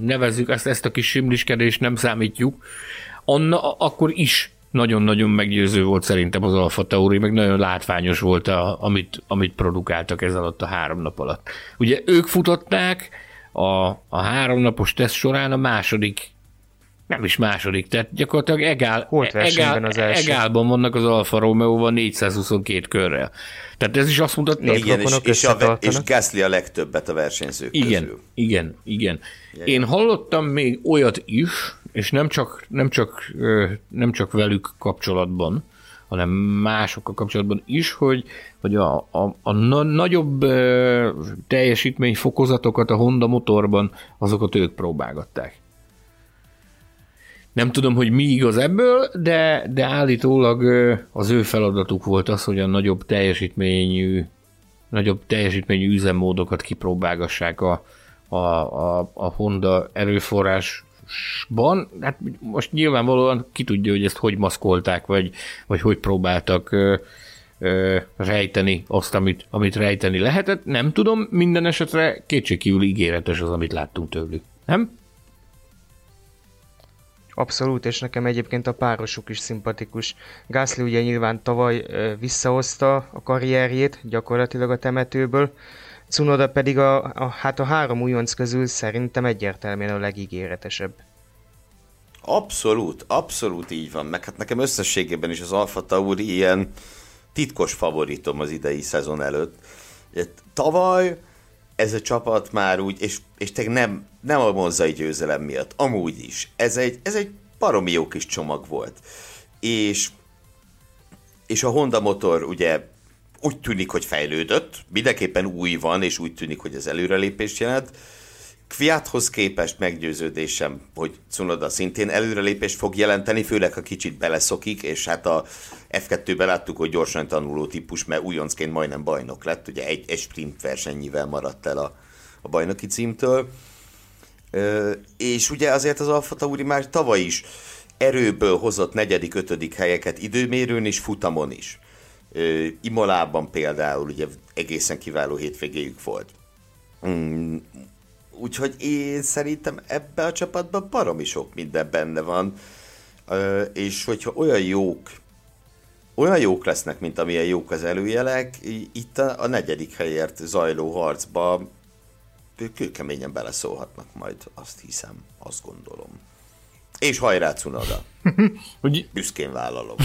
nevezzük, ezt, ezt a kis simliskedést nem számítjuk, anna, akkor is nagyon-nagyon meggyőző volt szerintem az Alfa Tauri, meg nagyon látványos volt, a, amit, amit produkáltak ez alatt a három nap alatt. Ugye ők futották a, a háromnapos teszt során a második nem is második, tehát gyakorlatilag egál, egál, az első. egálban vannak az Alfa Romeo-val 422 körrel. Tehát ez is azt mutatja, igen, és, és, a, és Gasly a legtöbbet a versenyzők igen, közül. Igen, igen, igen. Én hallottam még olyat is, és nem csak, nem csak, nem csak velük kapcsolatban, hanem másokkal kapcsolatban is, hogy, hogy a, a, a na, nagyobb teljesítményfokozatokat a Honda motorban, azokat ők próbálgatták. Nem tudom, hogy mi igaz ebből, de, de állítólag az ő feladatuk volt az, hogy a nagyobb teljesítményű, nagyobb teljesítményű üzemmódokat kipróbálgassák a, a, a, a Honda erőforrásban. Hát most nyilvánvalóan ki tudja, hogy ezt hogy maszkolták, vagy, vagy hogy próbáltak ö, ö, rejteni azt, amit, amit rejteni lehetett. Nem tudom, minden esetre kétségkívül ígéretes az, amit láttunk tőlük. Nem? Abszolút, és nekem egyébként a párosuk is szimpatikus. Gászli ugye nyilván tavaly visszahozta a karrierjét gyakorlatilag a temetőből, Cunoda pedig a, a, hát a három újonc közül szerintem egyértelműen a legígéretesebb. Abszolút, abszolút így van, meg hát nekem összességében is az Alfa Tauri ilyen titkos favoritom az idei szezon előtt. Tavaly ez a csapat már úgy, és, és tényleg nem, nem a monzai győzelem miatt, amúgy is. Ez egy, ez egy baromi jó kis csomag volt. És, és a Honda motor ugye úgy tűnik, hogy fejlődött, mindenképpen új van, és úgy tűnik, hogy ez előrelépést jelent. Kviathoz képest meggyőződésem, hogy Cunoda szintén előrelépést fog jelenteni, főleg ha kicsit beleszokik, és hát a F2-ben láttuk, hogy gyorsan tanuló típus, mert újoncként majdnem bajnok lett, ugye egy, egy sprint versenyivel maradt el a, a bajnoki címtől. Ö, és ugye azért az Alfa Tauri már tavaly is erőből hozott negyedik, ötödik helyeket időmérőn és futamon is. Ö, Imolában például ugye egészen kiváló hétvégéjük volt. Mm, úgyhogy én szerintem ebbe a csapatban baromi sok minden benne van, és hogyha olyan jók olyan jók lesznek, mint amilyen jók az előjelek, itt a, a negyedik helyért zajló harcba kőkeményen beleszólhatnak majd, azt hiszem, azt gondolom. És hajrá Cunoda. <laughs> Hogy... Büszkén vállalom.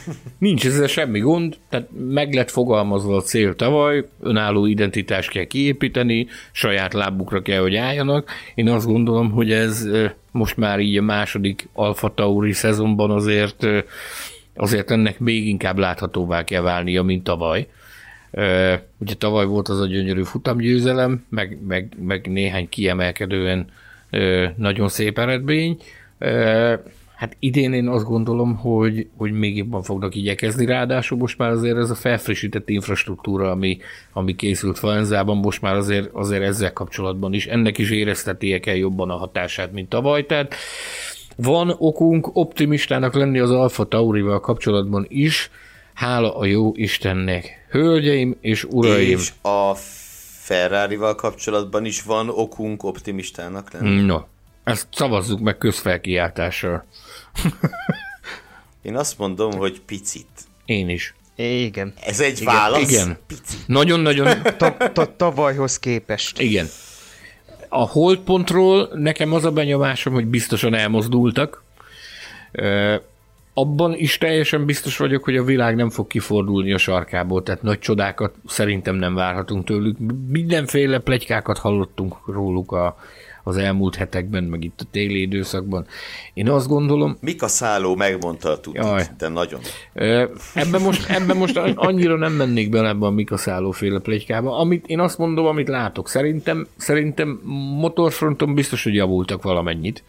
<laughs> Nincs ezzel semmi gond, tehát meg lett fogalmazva a cél tavaly, önálló identitást kell kiépíteni, saját lábukra kell, hogy álljanak. Én azt gondolom, hogy ez most már így a második Alfa Tauri szezonban azért azért ennek még inkább láthatóvá kell válnia, mint tavaly. Ugye tavaly volt az a gyönyörű futamgyőzelem, meg, meg, meg néhány kiemelkedően nagyon szép eredmény. Hát idén én azt gondolom, hogy, hogy még jobban fognak igyekezni, ráadásul most már azért ez a felfrissített infrastruktúra, ami, ami készült Falenzában, most már azért, azért ezzel kapcsolatban is, ennek is éreztetie kell jobban a hatását, mint tavaly, tehát van okunk optimistának lenni az Alfa Taurival kapcsolatban is, hála a jó Istennek. Hölgyeim és uraim! És a Ferrari-val kapcsolatban is van okunk optimistának lenni? No, ezt szavazzuk meg közfelkiáltással. Én azt mondom, hogy picit. Én is. Igen. Ez egy igen, válasz? Igen. Nagyon-nagyon. <laughs> Tavalyhoz képest. Igen a holdpontról nekem az a benyomásom, hogy biztosan elmozdultak. Abban is teljesen biztos vagyok, hogy a világ nem fog kifordulni a sarkából, tehát nagy csodákat szerintem nem várhatunk tőlük. Mindenféle plegykákat hallottunk róluk a, az elmúlt hetekben, meg itt a téli időszakban. Én azt gondolom... Mika Szálló megmondta a tudit, de nagyon. Ebben most, ebben most annyira nem mennék bele ebben a Mika Szálló féle plegykába. Amit én azt mondom, amit látok. Szerintem, szerintem motorfronton biztos, hogy javultak valamennyit.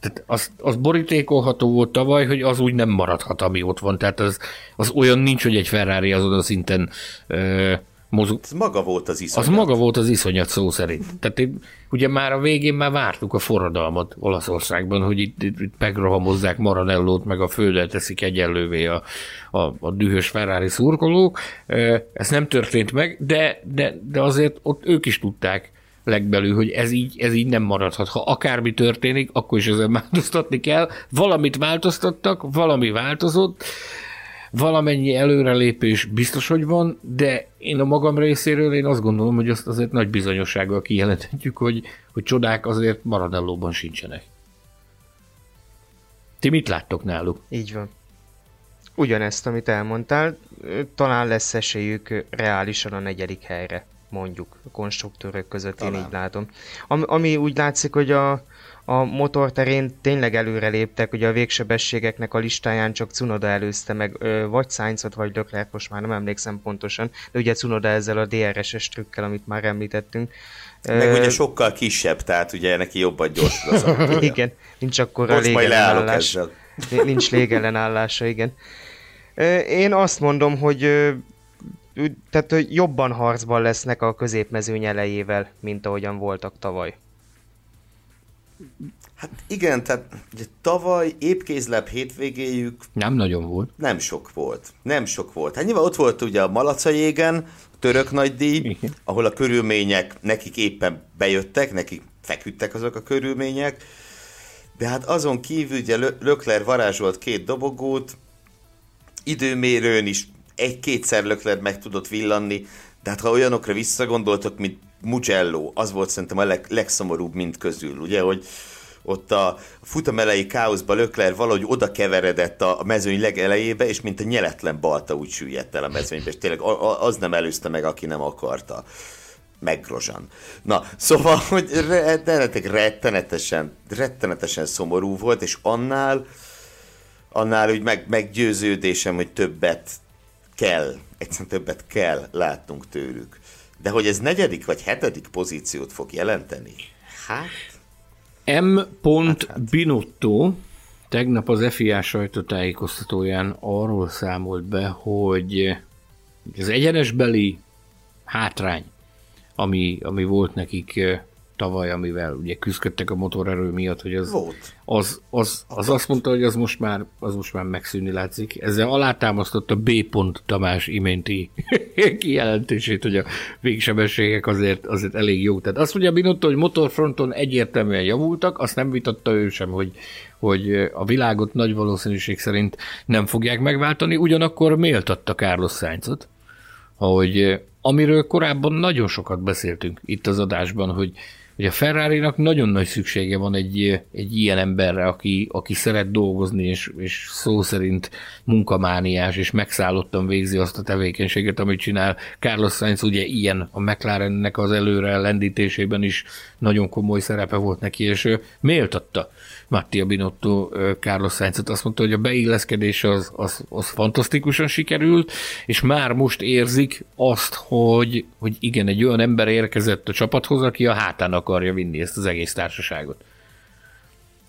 Tehát az, az borítékolható volt tavaly, hogy az úgy nem maradhat, ami ott van. Tehát az, az olyan nincs, hogy egy Ferrari azon a szinten ö, mozog... Ez maga volt az iszonyat. Az maga volt az iszonyat szó szerint. Tehát én, ugye már a végén már vártuk a forradalmat Olaszországban, hogy itt, itt, itt megrohamozzák Maranellót, meg a földet teszik egyenlővé a, a, a dühös Ferrari szurkolók. Ez nem történt meg, de, de, de azért ott ők is tudták, legbelül, hogy ez így, ez így nem maradhat. Ha akármi történik, akkor is ezen változtatni kell. Valamit változtattak, valami változott, valamennyi előrelépés biztos, hogy van, de én a magam részéről én azt gondolom, hogy azt azért nagy bizonyossággal kijelenthetjük, hogy, hogy csodák azért maradellóban sincsenek. Ti mit láttok náluk? Így van. Ugyanezt, amit elmondtál, talán lesz esélyük reálisan a negyedik helyre mondjuk a konstruktőrök között, Talán. én így látom. Ami, ami úgy látszik, hogy a, a motorterén tényleg előre léptek, ugye a végsebességeknek a listáján csak Cunoda előzte meg, vagy Sainzot, vagy Leclerc, most már nem emlékszem pontosan, de ugye Cunoda ezzel a DRS-es trükkel, amit már említettünk. Meg ugye sokkal kisebb, tehát ugye neki jobban gyors az autója. <laughs> Igen, nincs akkor a légellenállás. Nincs légellenállása, igen. Én azt mondom, hogy tehát hogy jobban harcban lesznek a középmezőny elejével, mint ahogyan voltak tavaly. Hát igen, tehát ugye, tavaly épkézlebb hétvégéjük... Nem nagyon volt. Nem sok volt. Nem sok volt. Hát nyilván ott volt ugye a Malaca jégen, a török nagydíj, ahol a körülmények nekik éppen bejöttek, nekik feküdtek azok a körülmények, de hát azon kívül ugye Lökler varázsolt két dobogót, időmérőn is egy-kétszer löklet meg tudott villanni, de hát ha olyanokra visszagondoltok, mint Mugello, az volt szerintem a leg, legszomorúbb mint közül, ugye, hogy ott a futamelei káoszba Lökler valahogy oda keveredett a mezőny legelejébe, és mint a nyeletlen balta úgy süllyedt el a mezőnybe, és tényleg az nem előzte meg, aki nem akarta. Meg Grozan. Na, szóval, hogy rettenetesen, rettenetesen szomorú volt, és annál, annál úgy meg, meggyőződésem, hogy többet kell, egyszerűen többet kell látnunk tőlük. De hogy ez negyedik vagy hetedik pozíciót fog jelenteni? Hát... M. Hát, hát. Binotto tegnap az FIA sajtótájékoztatóján arról számolt be, hogy az egyenesbeli hátrány, ami, ami volt nekik tavaly, amivel ugye küzdöttek a motorerő miatt, hogy az, Volt. az, az, az azt mondta, hogy az most már, az most már megszűnni látszik. Ezzel alátámasztott a B. pont Tamás iménti <laughs> kijelentését, hogy a végsebességek azért, azért elég jó. Tehát azt mondja Binotto, hogy motorfronton egyértelműen javultak, azt nem vitatta ő sem, hogy, hogy a világot nagy valószínűség szerint nem fogják megváltani, ugyanakkor méltatta Carlos Sainzot, hogy amiről korábban nagyon sokat beszéltünk itt az adásban, hogy hogy a ferrari nagyon nagy szüksége van egy, egy ilyen emberre, aki, aki szeret dolgozni, és, és szó szerint munkamániás, és megszállottan végzi azt a tevékenységet, amit csinál. Carlos Sainz ugye ilyen a McLarennek az előre lendítésében is nagyon komoly szerepe volt neki, és méltatta Mattia Binotto Carlos Sainzot. Azt mondta, hogy a beilleszkedés az, az, az fantasztikusan sikerült, és már most érzik azt, hogy, hogy igen, egy olyan ember érkezett a csapathoz, aki a hátán akarja vinni ezt az egész társaságot.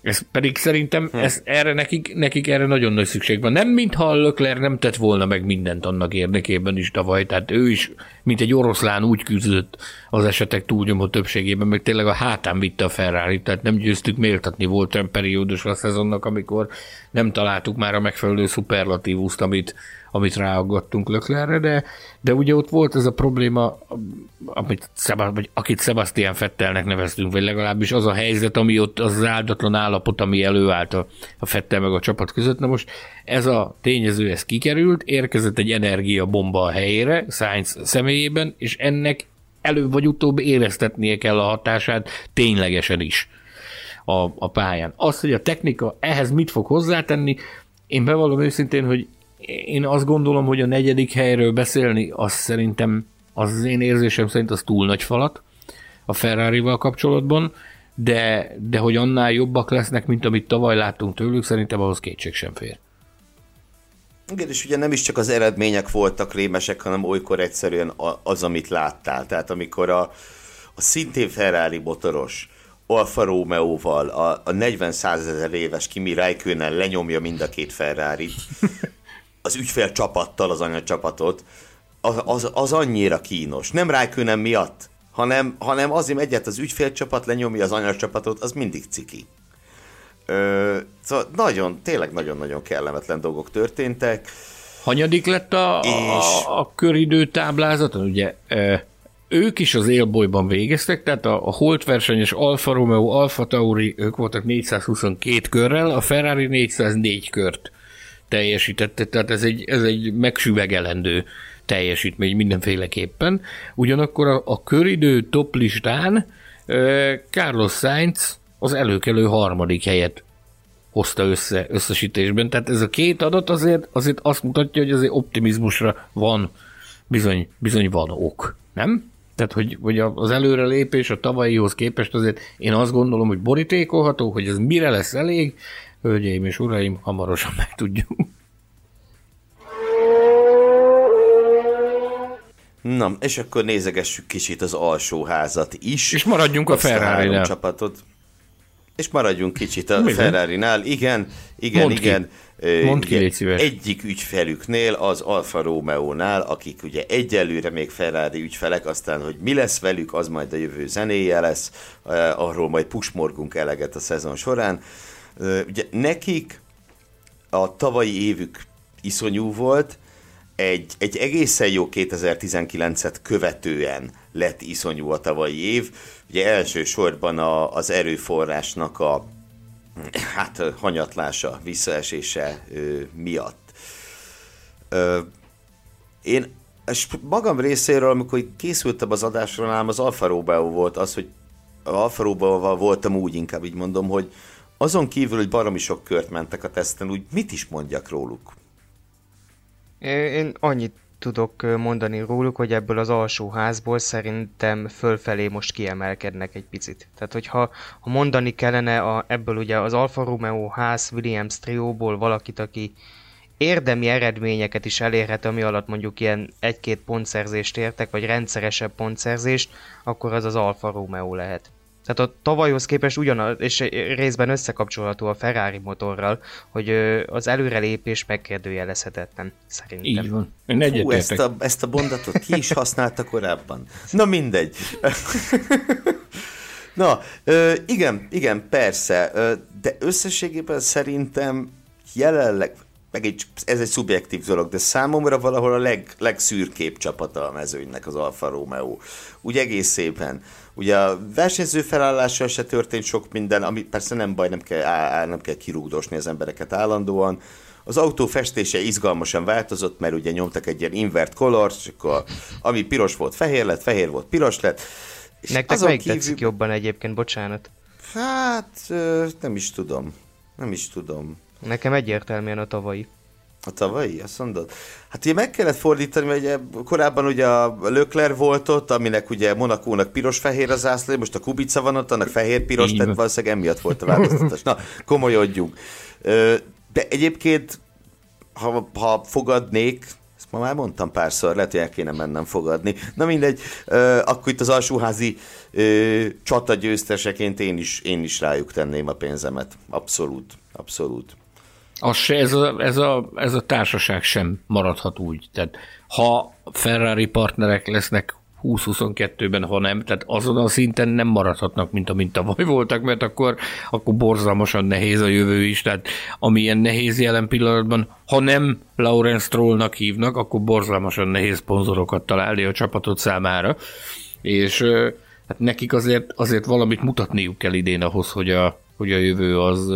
Ez pedig szerintem hm. ez, erre nekik, nekik erre nagyon nagy szükség van. Nem mintha a Lökler nem tett volna meg mindent annak érdekében is tavaly, tehát ő is, mint egy oroszlán úgy küzdött az esetek túlnyomó többségében, meg tényleg a hátán vitte a ferrari tehát nem győztük méltatni. Volt olyan periódus a szezonnak, amikor nem találtuk már a megfelelő szuperlatívuszt, amit, amit ráaggattunk Löklerre, de, de ugye ott volt ez a probléma, amit, vagy akit Sebastian Fettelnek neveztünk, vagy legalábbis az a helyzet, ami ott az, az áldatlan állapot, ami előállt a, a Fettel meg a csapat között. Na most ez a tényező, ez kikerült, érkezett egy energiabomba a helyére, Sainz személyében, és ennek előbb vagy utóbb éreztetnie kell a hatását ténylegesen is a, a pályán. Az, hogy a technika ehhez mit fog hozzátenni, én bevallom őszintén, hogy én azt gondolom, hogy a negyedik helyről beszélni, az szerintem, az az én érzésem szerint az túl nagy falat a Ferrari-val kapcsolatban, de, de hogy annál jobbak lesznek, mint amit tavaly láttunk tőlük, szerintem ahhoz kétség sem fér. Igen, és ugye nem is csak az eredmények voltak rémesek, hanem olykor egyszerűen az, amit láttál. Tehát amikor a, a szintén Ferrari motoros Alfa Romeo-val a, a 40 százezer éves Kimi Räikkönen lenyomja mind a két ferrari az ügyfél csapattal az anyacsapatot, az, az, az annyira kínos. Nem Rájkönen miatt, hanem, hanem azért egyet az ügyfélcsapat lenyomja az anyacsapatot, az mindig ciki. Ö, szóval nagyon, tényleg nagyon-nagyon kellemetlen dolgok történtek. Hanyadik lett a, és... a, a köridő táblázaton? Ugye ők is az élbolyban végeztek, tehát a, a Holt versenyes Alfa Romeo, Alfa Tauri, ők voltak 422 körrel, a Ferrari 404 kört teljesítette, tehát ez egy, ez egy megsüvegelendő teljesítmény mindenféleképpen. Ugyanakkor a, a köridő top listán Carlos Sainz az előkelő harmadik helyet hozta össze összesítésben. Tehát ez a két adat azért, azért azt mutatja, hogy azért optimizmusra van, bizony, bizony van ok, nem? Tehát, hogy, hogy az előrelépés a tavalyihoz képest azért én azt gondolom, hogy borítékolható, hogy ez mire lesz elég, hölgyeim és uraim, hamarosan megtudjuk. Na, és akkor nézegessük kicsit az alsóházat is. És maradjunk a, a ferrari csapatot. És maradjunk kicsit a Ferrari-nál. Igen, igen, Mondd igen. Ki. Mondd ki, légy szíves. Egyik ügyfelüknél, az Alfa Romeo-nál, akik ugye egyelőre még Ferrari ügyfelek, aztán, hogy mi lesz velük, az majd a jövő zenéje lesz, arról majd pusmorgunk eleget a szezon során. Ugye nekik a tavalyi évük iszonyú volt, egy, egy egészen jó 2019-et követően lett iszonyú a tavalyi év. Ugye elsősorban a, az erőforrásnak a hát hanyatlása, visszaesése ö, miatt. Ö, én és magam részéről, amikor készültem az adásra, nálam az Alfa Romeo volt az, hogy Alfa Romeo voltam úgy, inkább így mondom, hogy azon kívül, hogy baromi sok kört mentek a teszten, úgy mit is mondjak róluk? Én annyit tudok mondani róluk, hogy ebből az alsó házból szerintem fölfelé most kiemelkednek egy picit. Tehát, hogyha ha mondani kellene a, ebből ugye az Alfa Romeo ház Williams trióból valakit, aki érdemi eredményeket is elérhet, ami alatt mondjuk ilyen egy-két pontszerzést értek, vagy rendszeresebb pontszerzést, akkor az az Alfa Romeo lehet. Tehát a tavalyhoz képest ugyanaz, és részben összekapcsolható a Ferrari motorral, hogy az előrelépés megkérdőjelezhetetlen, szerintem. Így van. Én Hú, ezt a, ezt a mondatot ki is használta korábban. Na mindegy. <laughs> Na, igen, igen, persze, de összességében szerintem jelenleg, meg egy, ez egy szubjektív dolog, de számomra valahol a leg, legszürkébb csapata a mezőnynek az Alfa Romeo. Úgy egész szépen. Ugye a versenyző felállással se történt sok minden, ami persze nem baj, nem kell, á, nem kell kirúgdosni az embereket állandóan. Az autó festése izgalmasan változott, mert ugye nyomtak egy ilyen invert color, és akkor ami piros volt, fehér lett, fehér volt, piros lett. És Nektek melyik kívül... tetszik jobban egyébként, bocsánat? Hát, nem is tudom. Nem is tudom. Nekem egyértelműen a tavalyi. A tavalyi, azt mondod? Hát ugye meg kellett fordítani, mert ugye korábban ugye a Lökler volt ott, aminek ugye Monakónak piros-fehér az zászló, most a Kubica van ott, annak fehér-piros, tehát valószínűleg emiatt volt a változtatás. Na, komolyodjunk. De egyébként, ha, ha fogadnék, ezt ma már mondtam párszor, lehet, hogy el kéne mennem fogadni. Na mindegy, akkor itt az alsóházi csata győzteseként én is, én is rájuk tenném a pénzemet. Abszolút, abszolút az se, ez, a, ez, a, ez a társaság sem maradhat úgy. Tehát ha Ferrari partnerek lesznek 20-22-ben, ha nem, tehát azon a szinten nem maradhatnak, mint amint tavaly voltak, mert akkor, akkor borzalmasan nehéz a jövő is, tehát amilyen nehéz jelen pillanatban, ha nem Lawrence Strollnak hívnak, akkor borzalmasan nehéz szponzorokat találni a csapatot számára, és hát nekik azért, azért valamit mutatniuk kell idén ahhoz, hogy a, hogy a jövő az,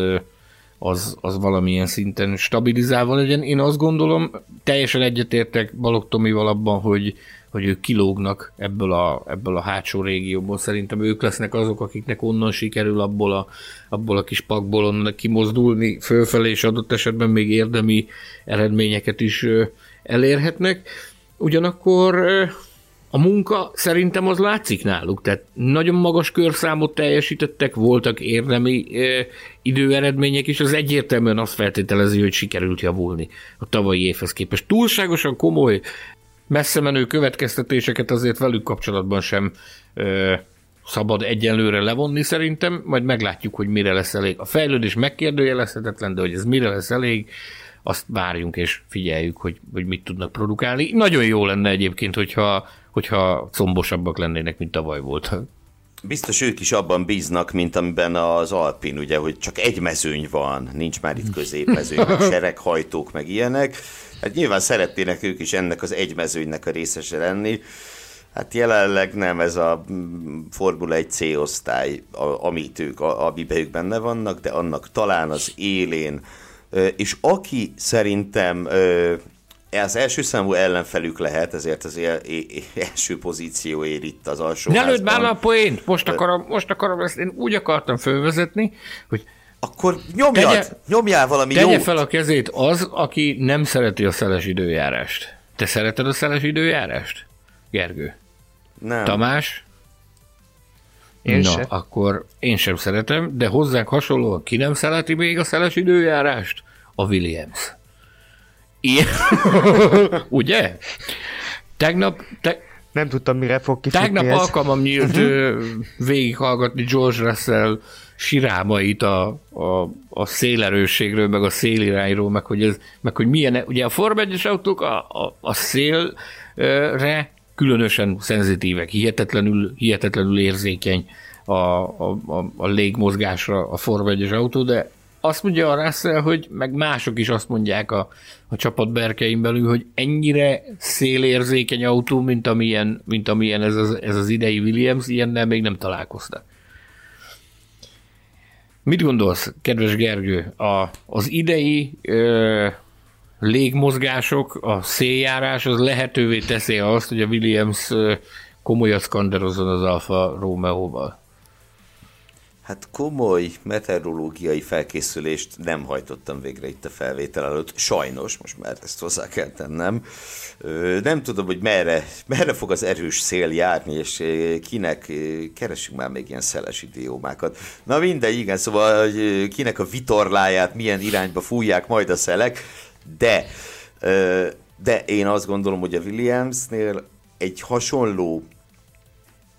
az, az valamilyen szinten stabilizálva legyen. Én azt gondolom, teljesen egyetértek Balog Tomival abban, hogy, hogy ők kilógnak ebből a, ebből a hátsó régióból. Szerintem ők lesznek azok, akiknek onnan sikerül abból a, abból a kis pakból onnan kimozdulni fölfelé, és adott esetben még érdemi eredményeket is elérhetnek. Ugyanakkor a munka szerintem az látszik náluk, tehát nagyon magas körszámot teljesítettek, voltak érdemi e, időeredmények is, az egyértelműen azt feltételezi, hogy sikerült javulni a tavalyi évhez képest. Túlságosan komoly, messze menő következtetéseket azért velük kapcsolatban sem e, szabad egyenlőre levonni szerintem, majd meglátjuk, hogy mire lesz elég. A fejlődés megkérdőjelezhetetlen, de hogy ez mire lesz elég, azt várjunk és figyeljük, hogy, hogy mit tudnak produkálni. Nagyon jó lenne egyébként, hogyha, hogyha combosabbak lennének, mint tavaly voltak. Biztos ők is abban bíznak, mint amiben az Alpin, ugye, hogy csak egy mezőny van, nincs már itt középmezőny, sereghajtók, meg ilyenek. Hát nyilván szeretnének ők is ennek az egy mezőnynek a részese lenni. Hát jelenleg nem ez a mm, Formula 1 C-osztály, amit ők, amiben ők benne vannak, de annak talán az élén. És aki szerintem az első számú ellenfelük lehet, ezért az első pozícióért itt az alsó Ne lőd már a poént! Most akarom, most akarom ezt, én úgy akartam fölvezetni, hogy akkor nyomjad, tegye, nyomjál valami tegye jót. fel a kezét az, aki nem szereti a szeles időjárást. Te szereted a szeles időjárást? Gergő? Nem. Tamás? Én Na, se. akkor én sem szeretem, de hozzánk hasonlóan ki nem szereti még a szeles időjárást? A Williams. Ilyen. <laughs> Ugye? Tegnap, te, Nem tudtam, mire fog kifutni tegnap ez. alkalmam nyílt ö, végighallgatni George Russell sirámait a, a, a szélerősségről, meg a szélirányról, meg hogy, ez, meg hogy milyen, ugye a Form 1 autók a, a, a szélre különösen szenzitívek, hihetetlenül, hihetetlenül érzékeny a, a, a, a légmozgásra a Form 1 autó, de azt mondja a Russell, hogy meg mások is azt mondják a, a csapat berkein belül, hogy ennyire szélérzékeny autó, mint amilyen, mint amilyen ez, az, ez az idei Williams, ilyennel még nem találkoztak. Mit gondolsz, kedves Gergő, a, az idei ö, légmozgások, a széljárás az lehetővé teszi azt, hogy a Williams ö, komolyat skanderozzon az Alfa Romeo-val? Hát komoly meteorológiai felkészülést nem hajtottam végre itt a felvétel előtt. Sajnos, most már ezt hozzá kell tennem. Nem tudom, hogy merre, merre fog az erős szél járni, és kinek, keresünk már még ilyen szeles idiómákat. Na mindegy, igen, szóval hogy kinek a vitorláját, milyen irányba fújják majd a szelek, de, de én azt gondolom, hogy a Williamsnél egy hasonló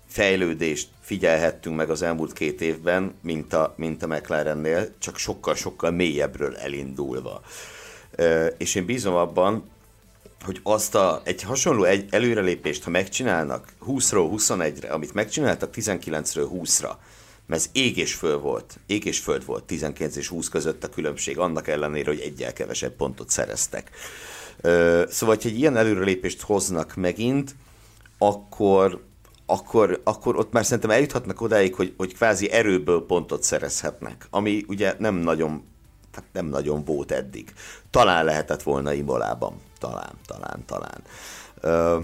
fejlődést figyelhettünk meg az elmúlt két évben, mint a, mint a McLarennél, csak sokkal-sokkal mélyebbről elindulva. És én bízom abban, hogy azt a, egy hasonló egy előrelépést, ha megcsinálnak 20-ról 21-re, amit megcsináltak 19-ről 20-ra, mert ez ég és föl volt, ég és föld volt 19 és 20 között a különbség, annak ellenére, hogy egyel kevesebb pontot szereztek. Szóval, hogy egy ilyen előrelépést hoznak megint, akkor, akkor, akkor ott már szerintem eljuthatnak odáig, hogy, hogy kvázi erőből pontot szerezhetnek, ami ugye nem nagyon, nem nagyon volt eddig. Talán lehetett volna Imolában. Talán, talán, talán. Ö,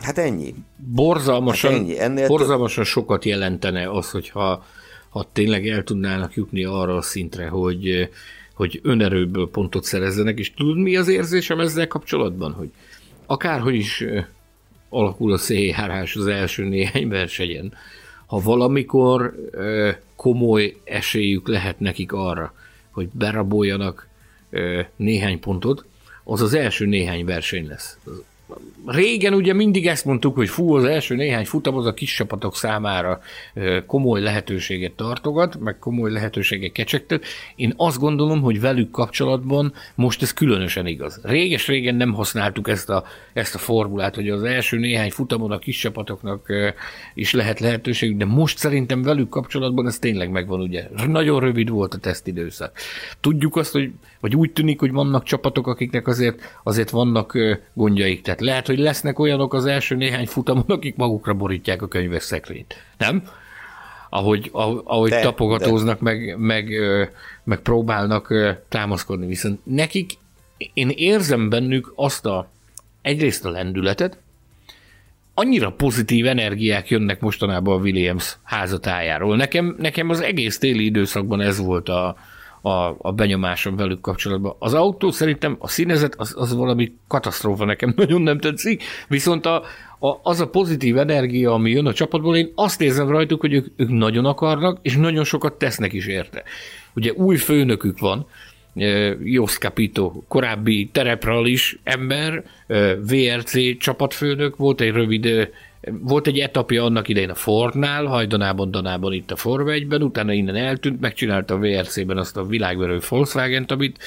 hát ennyi. borzalmasan, Hát ennyi, ennél borzalmasan sokat jelentene az, hogyha ha tényleg el tudnának jutni arra a szintre, hogy, hogy önerőből pontot szerezzenek, és tudod mi az érzésem ezzel kapcsolatban, hogy akárhogy is alakul a széljárás az első néhány versenyen, ha valamikor komoly esélyük lehet nekik arra, hogy beraboljanak néhány pontot, az az első néhány verseny lesz. Régen ugye mindig ezt mondtuk, hogy fú, az első néhány futam az a kis csapatok számára komoly lehetőséget tartogat, meg komoly lehetőséget kecsegtet. Én azt gondolom, hogy velük kapcsolatban most ez különösen igaz. Réges-régen nem használtuk ezt a, ezt a formulát, hogy az első néhány futamon a kis csapatoknak is lehet lehetőségük, de most szerintem velük kapcsolatban ez tényleg megvan, ugye. Nagyon rövid volt a tesztidőszak. Tudjuk azt, hogy vagy úgy tűnik, hogy vannak csapatok, akiknek azért, azért vannak gondjaik. Tehát lehet, hogy lesznek olyanok az első néhány futamon, akik magukra borítják a könyves szekrényt. Nem? Ahogy, ahogy, De, tapogatóznak, meg, meg, ö, meg próbálnak támaszkodni. Viszont nekik, én érzem bennük azt a, egyrészt a lendületet, annyira pozitív energiák jönnek mostanában a Williams házatájáról. Nekem, nekem az egész téli időszakban ez volt a, a, a benyomásom velük kapcsolatban. Az autó szerintem a színezet az, az valami katasztrófa, nekem <laughs> nagyon nem tetszik, viszont a, a, az a pozitív energia, ami jön a csapatból, én azt érzem rajtuk, hogy ők, ők nagyon akarnak, és nagyon sokat tesznek is érte. Ugye új főnökük van, Jos Capito, korábbi terepral is ember, VRC csapatfőnök, volt egy rövid Volt egy etapja annak idején a Fordnál, hajdanában, danában itt a Forma 1-ben, utána innen eltűnt, megcsinálta a VRC-ben azt a világverő Volkswagen-t, amit,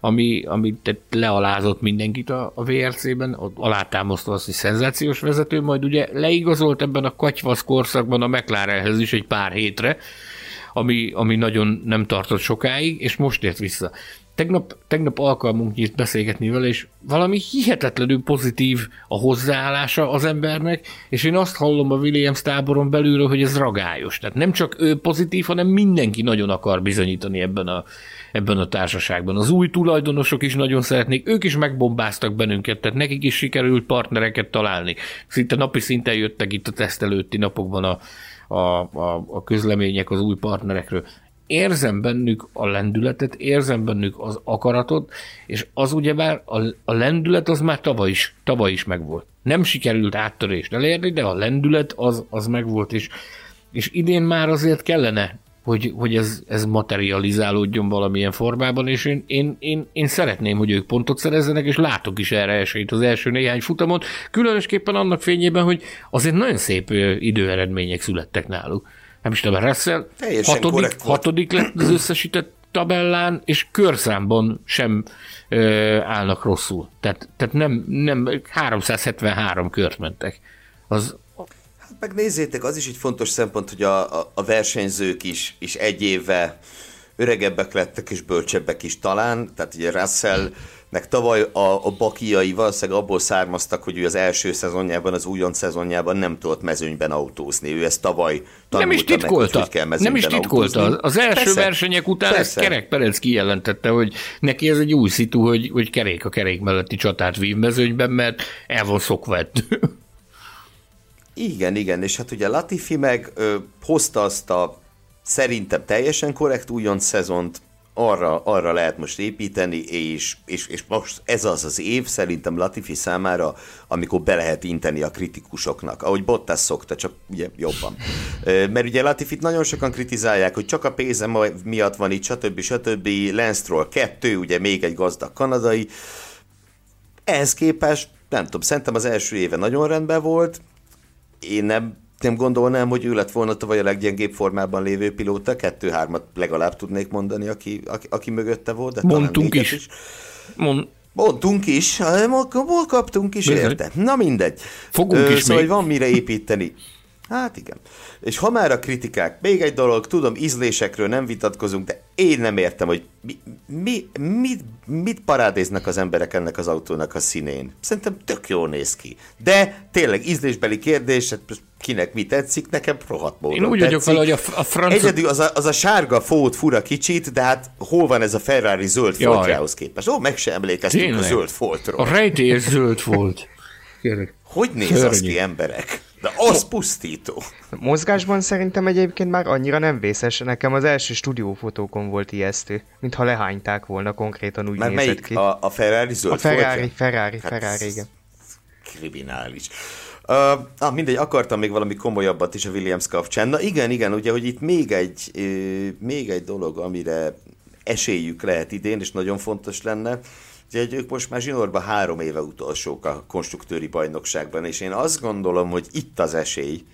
ami, amit lealázott mindenkit a, a VRC-ben, alátámasztva azt, hogy szenzációs vezető, majd ugye leigazolt ebben a katyvasz korszakban a McLarenhez is egy pár hétre, ami, ami nagyon nem tartott sokáig, és most ért vissza. Tegnap, tegnap alkalmunk nyílt beszélgetni vele, és valami hihetetlenül pozitív a hozzáállása az embernek, és én azt hallom a Williams táboron belülről, hogy ez ragályos. Tehát nem csak ő pozitív, hanem mindenki nagyon akar bizonyítani ebben a, ebben a társaságban. Az új tulajdonosok is nagyon szeretnék, ők is megbombáztak bennünket, tehát nekik is sikerült partnereket találni. Szinte napi szinten jöttek itt a teszt előtti napokban a, a, a, a közlemények az új partnerekről érzem bennük a lendületet, érzem bennük az akaratot, és az ugyebár a, a lendület az már tavaly is, tavaly is megvolt. Nem sikerült áttörést elérni, de a lendület az, az megvolt, és, és idén már azért kellene, hogy, hogy ez, ez materializálódjon valamilyen formában, és én, én, én, én szeretném, hogy ők pontot szerezzenek, és látok is erre esélyt az első néhány futamon, különösképpen annak fényében, hogy azért nagyon szép időeredmények születtek náluk nem is tudom, Russell hatodik, hatodik lett az összesített tabellán, és körszámban sem ö, állnak rosszul. Tehát, tehát nem, nem 373 kört mentek. Az, hát megnézzétek, az is egy fontos szempont, hogy a, a, a versenyzők is, is egy éve öregebbek lettek és bölcsebbek is talán, tehát ugye Russell meg tavaly a, a bakiai valószínűleg abból származtak, hogy ő az első szezonjában, az újon szezonjában nem tudott mezőnyben autózni. Ő ezt tavaly nem is titkolta. Meg, hogy kell nem is titkolta. Autózni. Az első Persze. versenyek után Persze. ezt Kerek Perec kijelentette, hogy neki ez egy új szitu, hogy, hogy kerék a kerék melletti csatát vív mezőnyben, mert el van szokva Igen, igen, és hát ugye Latifi meg ö, hozta azt a szerintem teljesen korrekt újon szezont, arra, arra lehet most építeni, és, és, és most ez az az év szerintem Latifi számára, amikor be lehet inteni a kritikusoknak, ahogy Bottas szokta, csak ugye jobban. Mert ugye Latifit nagyon sokan kritizálják, hogy csak a pénze miatt van itt, stb. stb. Lance kettő, ugye még egy gazdag kanadai. Ehhez képest, nem tudom, szerintem az első éve nagyon rendben volt, én nem nem gondolnám, hogy ő lett volna tavaly a leggyengébb formában lévő pilóta, kettő-hármat legalább tudnék mondani, aki, aki, aki mögötte volt. De Mondtunk is. is. Mond... Mondtunk is, hol kaptunk is, érte. Na mindegy. Fogunk Ö, is Szóval még. van mire építeni. Hát igen. És ha már a kritikák, még egy dolog, tudom, ízlésekről nem vitatkozunk, de én nem értem, hogy mi, mi, mit, mit parádéznak az emberek ennek az autónak a színén. Szerintem tök jól néz ki. De tényleg ízlésbeli kérdés, hát kinek mi tetszik, nekem rohadt módon Én úgy vagyok vele, hogy a, a francia... Egyedül az a, az a sárga fót fura kicsit, de hát hol van ez a Ferrari zöld foltjához képest? Ó, meg sem emlékeztünk Tényleg. a zöld foltról. A rejtélyes zöld volt. Hogy néz Szörnyű. az ki emberek? De az pusztító. Mozgásban szerintem egyébként már annyira nem vészes. Nekem az első stúdiófotókon volt ijesztő, mintha lehányták volna konkrétan úgy Már nézett ki. A, a Ferrari zöld A Ferrari, foltja? Ferrari, hát Ferrari, igen. Kriminális. Uh, ah, mindegy, akartam még valami komolyabbat is a Williams kapcsán. Na igen, igen, ugye, hogy itt még egy, uh, még egy dolog, amire esélyük lehet idén, és nagyon fontos lenne, Ugye ők most már zsinórban három éve utolsók a konstruktőri bajnokságban, és én azt gondolom, hogy itt az esély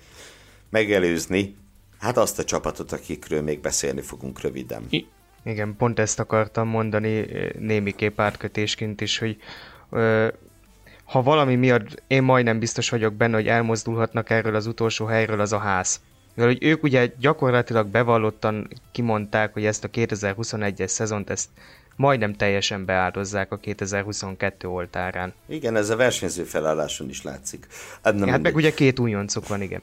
megelőzni hát azt a csapatot, akikről még beszélni fogunk röviden. I- igen, pont ezt akartam mondani némiképp átkötésként is, hogy ö, ha valami miatt én majdnem biztos vagyok benne, hogy elmozdulhatnak erről az utolsó helyről, az a ház. Mivel hogy ők ugye gyakorlatilag bevallottan kimondták, hogy ezt a 2021-es szezont ezt majdnem teljesen beáldozzák a 2022 oltárán. Igen, ez a versenyző felálláson is látszik. Hát, nem hát meg ugye két újoncuk van, igen.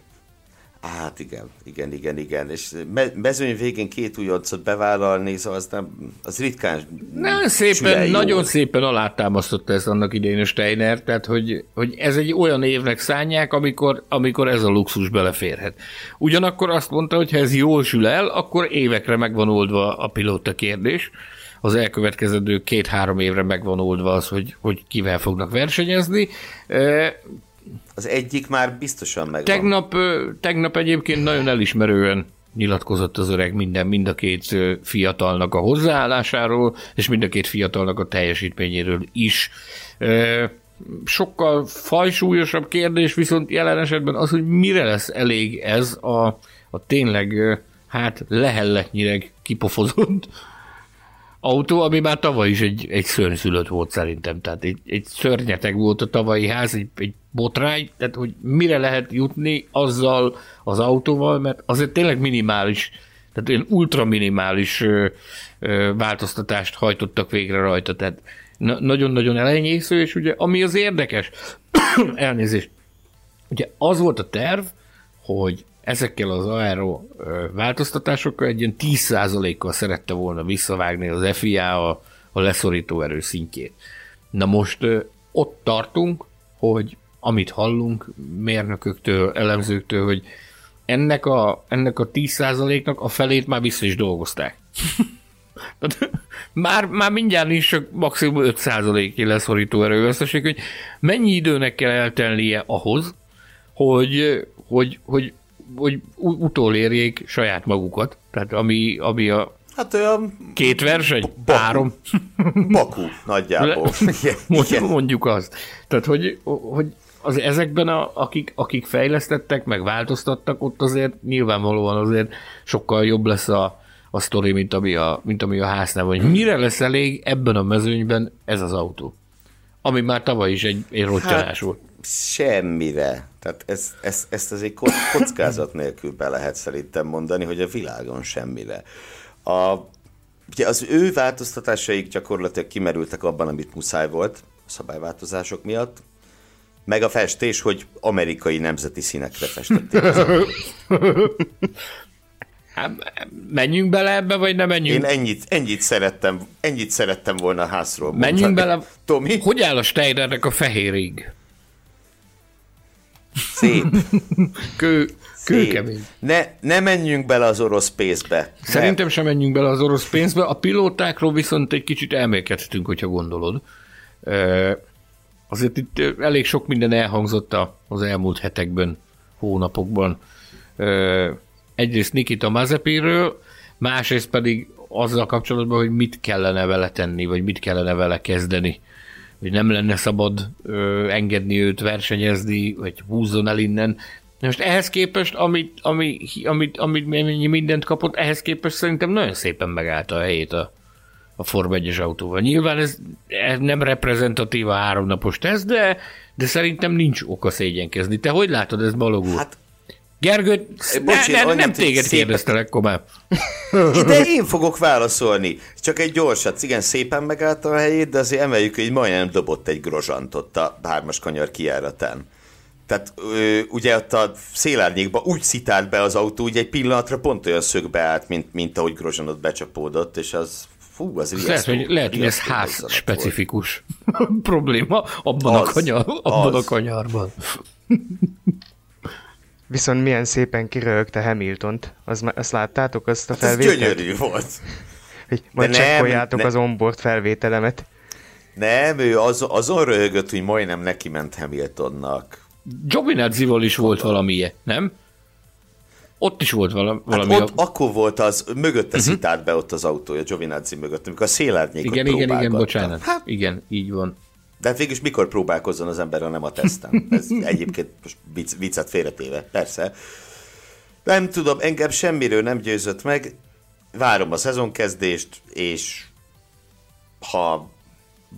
Hát igen, igen, igen, igen. És mezőny végén két újoncot bevállalni, szóval az, nem, az ritkán Nem szépen, nagyon szépen alátámasztotta ezt annak idején a Steiner, tehát hogy, hogy ez egy olyan évnek szánják, amikor, amikor ez a luxus beleférhet. Ugyanakkor azt mondta, hogy ha ez jól sül el, akkor évekre megvan oldva a pilóta kérdés az elkövetkező két-három évre megvan oldva az, hogy, hogy kivel fognak versenyezni. Az egyik már biztosan megvan. Tegnap, tegnap egyébként nagyon elismerően nyilatkozott az öreg minden, mind a két fiatalnak a hozzáállásáról, és mind a két fiatalnak a teljesítményéről is. sokkal fajsúlyosabb kérdés viszont jelen esetben az, hogy mire lesz elég ez a, a tényleg hát lehelletnyileg kipofozott autó, ami már tavaly is egy, egy szörnyszülött volt szerintem. Tehát egy, egy szörnyeteg volt a tavalyi ház, egy, egy botrány, tehát hogy mire lehet jutni azzal az autóval, mert azért tényleg minimális, tehát olyan ultra minimális ö, ö, változtatást hajtottak végre rajta, tehát na, nagyon-nagyon elenyésző, és ugye ami az érdekes, <coughs> elnézést, ugye az volt a terv, hogy ezekkel az aero változtatásokkal egy ilyen 10%-kal szerette volna visszavágni az FIA a, a leszorító erő szintjét. Na most ott tartunk, hogy amit hallunk mérnököktől, elemzőktől, hogy ennek a, ennek a 10%-nak a felét már vissza is dolgozták. <laughs> már, már mindjárt is csak maximum 5%-i leszorító erőveszteség, hogy mennyi időnek kell eltelnie ahhoz, hogy, hogy, hogy hogy utolérjék saját magukat. Tehát ami, ami a Hát olyan... Két verseny? Baku. Három? <laughs> Baku, nagyjából. Le, mondjuk azt. Tehát, hogy, hogy az ezekben, a, akik, akik fejlesztettek, meg változtattak, ott azért nyilvánvalóan azért sokkal jobb lesz a, a sztori, mint ami a, mint ami a háznál van. Mire lesz elég ebben a mezőnyben ez az autó? Ami már tavaly is egy, egy rottyalás hát, volt. Semmire. Tehát ez, ez, ezt azért <coughs> kockázat nélkül be lehet szerintem mondani, hogy a világon semmire. A, ugye az ő változtatásaik gyakorlatilag kimerültek abban, amit muszáj volt a szabályváltozások miatt, meg a festés, hogy amerikai nemzeti színekre festették. <coughs> Hát, menjünk bele ebbe, vagy nem menjünk? Én ennyit, ennyit, szerettem, ennyit szerettem volna a házról Menjünk mondani. bele. Tomi? Hogy áll a Steinernek a fehérig? Szép. Kő, kőkemény. Ne, ne menjünk bele az orosz pénzbe. Szerintem sem menjünk bele az orosz pénzbe. A pilótákról viszont egy kicsit elmélkedhetünk, hogyha gondolod. Azért itt elég sok minden elhangzott az elmúlt hetekben, hónapokban. Egyrészt Nikita Mazepiről, másrészt pedig azzal kapcsolatban, hogy mit kellene vele tenni, vagy mit kellene vele kezdeni hogy nem lenne szabad ö, engedni őt versenyezni, vagy húzzon el innen. Most ehhez képest, amit, ami, amit, amit mindent kapott, ehhez képest szerintem nagyon szépen megállta a helyét a, a Form 1 autóval. Nyilván ez, ez nem reprezentatív a háromnapos teszt, de, de szerintem nincs oka szégyenkezni. Te hogy látod ezt balogul? Hát Gergő, Bocs, ne, ne, nem téged szépen... kérdeztelek, komám. <laughs> De én fogok válaszolni. Csak egy gyorsat. Igen, szépen megállta a helyét, de azért emeljük, hogy majdnem dobott egy grozsantot a hármas kanyar kiáratán. Tehát ö, ugye ott a szélárnyékba úgy szitált be az autó, hogy egy pillanatra pont olyan szögbe állt, mint, mint ahogy grozsanot becsapódott, és az fú, az riasztó. Lehet, hogy, lehet, hogy ez ház specifikus <laughs> probléma abban, az, a, kanyar, abban az. a kanyarban. Viszont milyen szépen kirögte Hamiltont. Az, azt láttátok, azt a hát felvételt? Ez gyönyörű volt. Hogy majd De csekkoljátok nem, az onboard felvételemet. Nem, ő az, azon röhögött, hogy majdnem neki ment Hamiltonnak. Giovinazzival is volt valami, nem? Ott is volt valami. Hát valami ott a... akkor volt az, mögötte uh-huh. szitált be ott az autója, Giovinazzi mögött, amikor a szélárnyékot Igen, igen, igen, bocsánat. Hát, igen, így van. De hát végülis mikor próbálkozzon az ember, ha nem a teszten? Ez <laughs> egyébként most vicc, viccet félretéve, persze. Nem tudom, engem semmiről nem győzött meg. Várom a szezonkezdést, és ha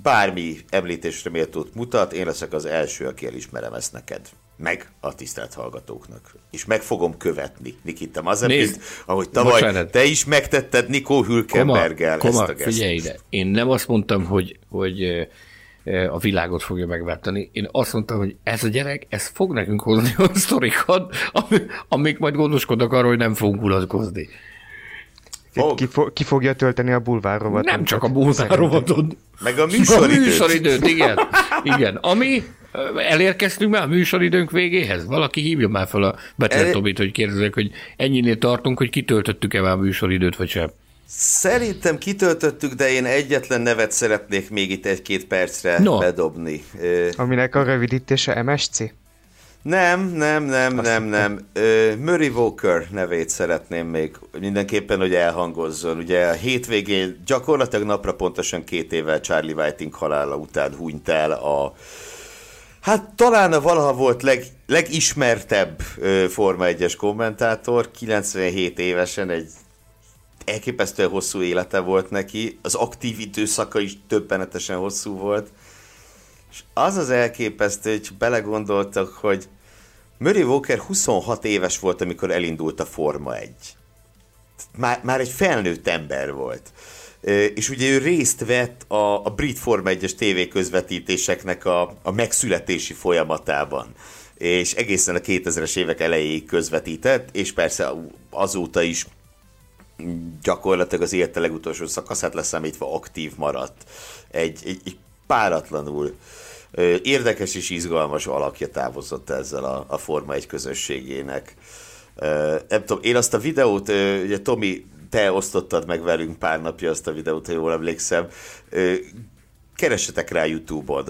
bármi említésre méltót mutat, én leszek az első, aki elismerem ezt neked. Meg a tisztelt hallgatóknak. És meg fogom követni Nikita Mazepint, ahogy tavaly bocsánat. te is megtetted Nikó Hülkenberggel ezt a gesztust. figyelj ide, én nem azt mondtam, hogy, hogy a világot fogja megváltani. Én azt mondtam, hogy ez a gyerek, ez fog nekünk hozni a sztorikat, amik majd gondoskodnak arról, hogy nem fogunk unatkozni. Fog. Ki, fo- ki fogja tölteni a bulvárrovatot? Nem csak a bulvárrovatot. Meg a műsoridőt. A műsoridőt, igen. igen. Ami, elérkeztünk már a műsoridőnk végéhez? Valaki hívja már fel a Betlen Tobit, hogy kérdezzek, hogy ennyinél tartunk, hogy kitöltöttük-e már a műsoridőt, vagy sem. Szerintem kitöltöttük, de én egyetlen nevet szeretnék még itt egy-két percre no. bedobni. Aminek a rövidítése MSC? Nem, nem, nem, Azt nem, nem. Murray Walker nevét szeretném még mindenképpen, hogy elhangozzon. Ugye a hétvégén gyakorlatilag napra pontosan két évvel Charlie Whiting halála után hunyt el a Hát talán a valaha volt leg, legismertebb ö, Forma 1-es kommentátor, 97 évesen egy elképesztően hosszú élete volt neki, az aktív időszaka is többenetesen hosszú volt, és az az elképesztő, hogy belegondoltak, hogy Murray Walker 26 éves volt, amikor elindult a Forma 1. Már, már egy felnőtt ember volt. És ugye ő részt vett a, a brit Forma 1-es tévéközvetítéseknek a, a megszületési folyamatában és egészen a 2000-es évek elejéig közvetített, és persze azóta is gyakorlatilag az élete legutolsó szakaszát leszámítva aktív maradt. Egy, egy, egy páratlanul érdekes és izgalmas alakja távozott ezzel a, a Forma egy közösségének. Nem tudom, én azt a videót, ugye Tomi, te osztottad meg velünk pár napja azt a videót, ha jól emlékszem. Keressetek rá Youtube-on,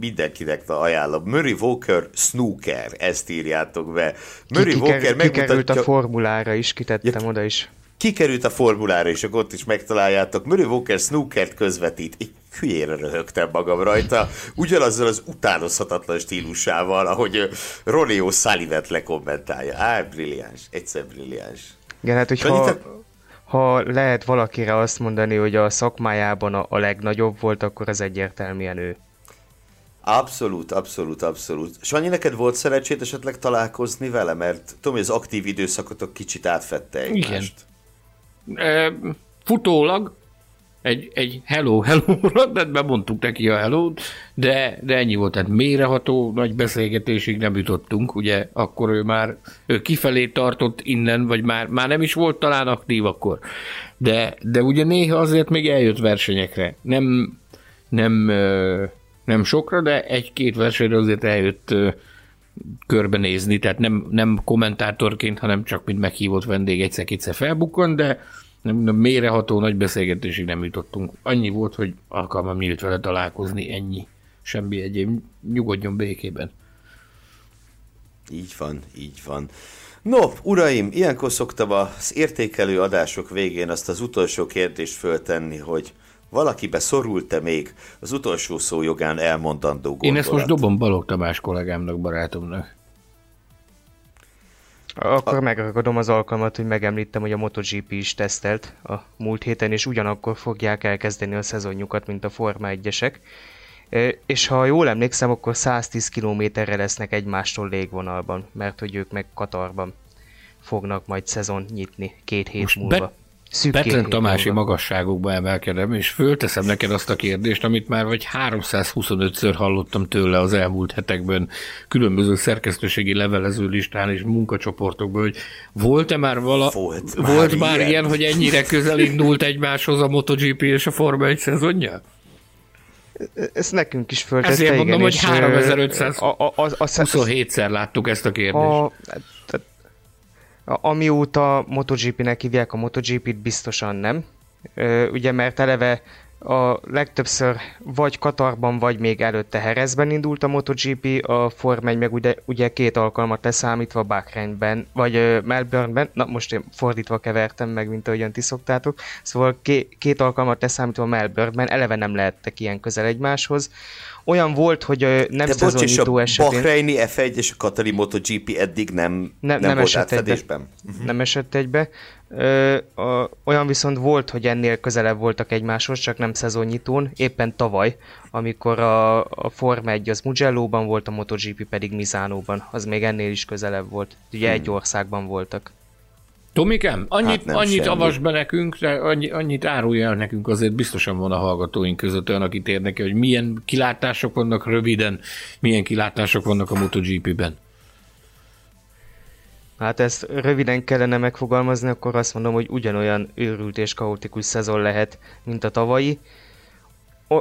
mindenkinek ajánlom. Murray Walker Snooker, ezt írjátok be. Murray Ki, Walker megmutatja... Kikerült a formulára is, kitettem ja, oda is. Kikerült a formulára, és akkor ott is megtaláljátok. Murray Walker Snookert közvetít. Egy hülyére röhögtem magam rajta, ugyanazzal az utánozhatatlan stílusával, ahogy Ronnie O'Sullivan lekommentálja. Á, brilliáns, egyszer brilliáns. Igen, hát hogyha, ha lehet valakire azt mondani, hogy a szakmájában a, a legnagyobb volt, akkor az egyértelműen ő. Abszolút, abszolút, abszolút. Sanyi, neked volt szerencsét esetleg találkozni vele, mert tudom, hogy az aktív időszakotok kicsit átfette egymást. Igen. Futólag egy, egy hello, hello rendben mondtuk neki a hello de, de ennyi volt, tehát méreható nagy beszélgetésig nem jutottunk, ugye akkor ő már ő kifelé tartott innen, vagy már, már nem is volt talán aktív akkor, de, de ugye néha azért még eljött versenyekre, nem, nem, nem sokra, de egy-két versenyre azért eljött körbenézni, tehát nem, nem kommentátorként, hanem csak mint meghívott vendég egyszer-kétszer felbukkan, de, nem, nem méreható nagy beszélgetésig nem jutottunk. Annyi volt, hogy alkalmam nyílt vele találkozni, ennyi. Semmi egyéb. Nyugodjon békében. Így van, így van. No, uraim, ilyenkor szoktam az értékelő adások végén azt az utolsó kérdést föltenni, hogy valakibe szorult-e még az utolsó szó jogán elmondandó gondolat? Én ezt most dobom Balog Tamás kollégámnak, barátomnak. Akkor a... megragadom az alkalmat, hogy megemlítem, hogy a MotoGP is tesztelt a múlt héten, és ugyanakkor fogják elkezdeni a szezonjukat, mint a Forma 1-esek. És ha jól emlékszem, akkor 110 kilométerre lesznek egymástól légvonalban, mert hogy ők meg Katarban fognak majd szezon nyitni két hét Most múlva. Petlen Tamási magasságokba emelkedem, és fölteszem neked azt a kérdést, amit már vagy 325-ször hallottam tőle az elmúlt hetekben különböző szerkesztőségi levelező listán és munkacsoportokban, hogy volt-e már vala, volt, volt már, ilyen. ilyen, hogy ennyire közel indult egymáshoz a MotoGP és a Forma 1 szezonja? Ezt nekünk is föltette, Ezért igen, mondom, hogy 3527-szer láttuk ezt a kérdést. A, Amióta MotoGP-nek hívják a MotoGP-t, biztosan nem. Ugye, mert eleve a legtöbbször vagy Katarban, vagy még előtte Herezben indult a MotoGP, a Form 1 meg ugye, ugye két alkalmat leszámítva Bahreinben, vagy Melbourneben, na most én fordítva kevertem meg, mint ahogyan ti szoktátok, szóval ké, két alkalmat leszámítva Melbourneben eleve nem lehettek ilyen közel egymáshoz. Olyan volt, hogy uh, nem De szezonnyitó bocs, esetén... a Bahreini F1 és a Katari MotoGP eddig nem, ne, nem, nem volt átfedésben? Egybe. Uh-huh. Nem esett egybe. Ö, a, olyan viszont volt, hogy ennél közelebb voltak egymáshoz, csak nem szezonnyitón, éppen tavaly, amikor a, a Forma 1 az Mugello-ban volt, a MotoGP pedig Mizánóban, az még ennél is közelebb volt. Ugye hmm. egy országban voltak. Tomikám, annyit, hát annyit avas be nekünk, de annyi, annyit árulja el nekünk, azért biztosan van a hallgatóink között olyan, akit érdekel, hogy milyen kilátások vannak röviden, milyen kilátások vannak a MotoGP-ben. Hát ezt röviden kellene megfogalmazni, akkor azt mondom, hogy ugyanolyan őrült és kaotikus szezon lehet, mint a tavalyi.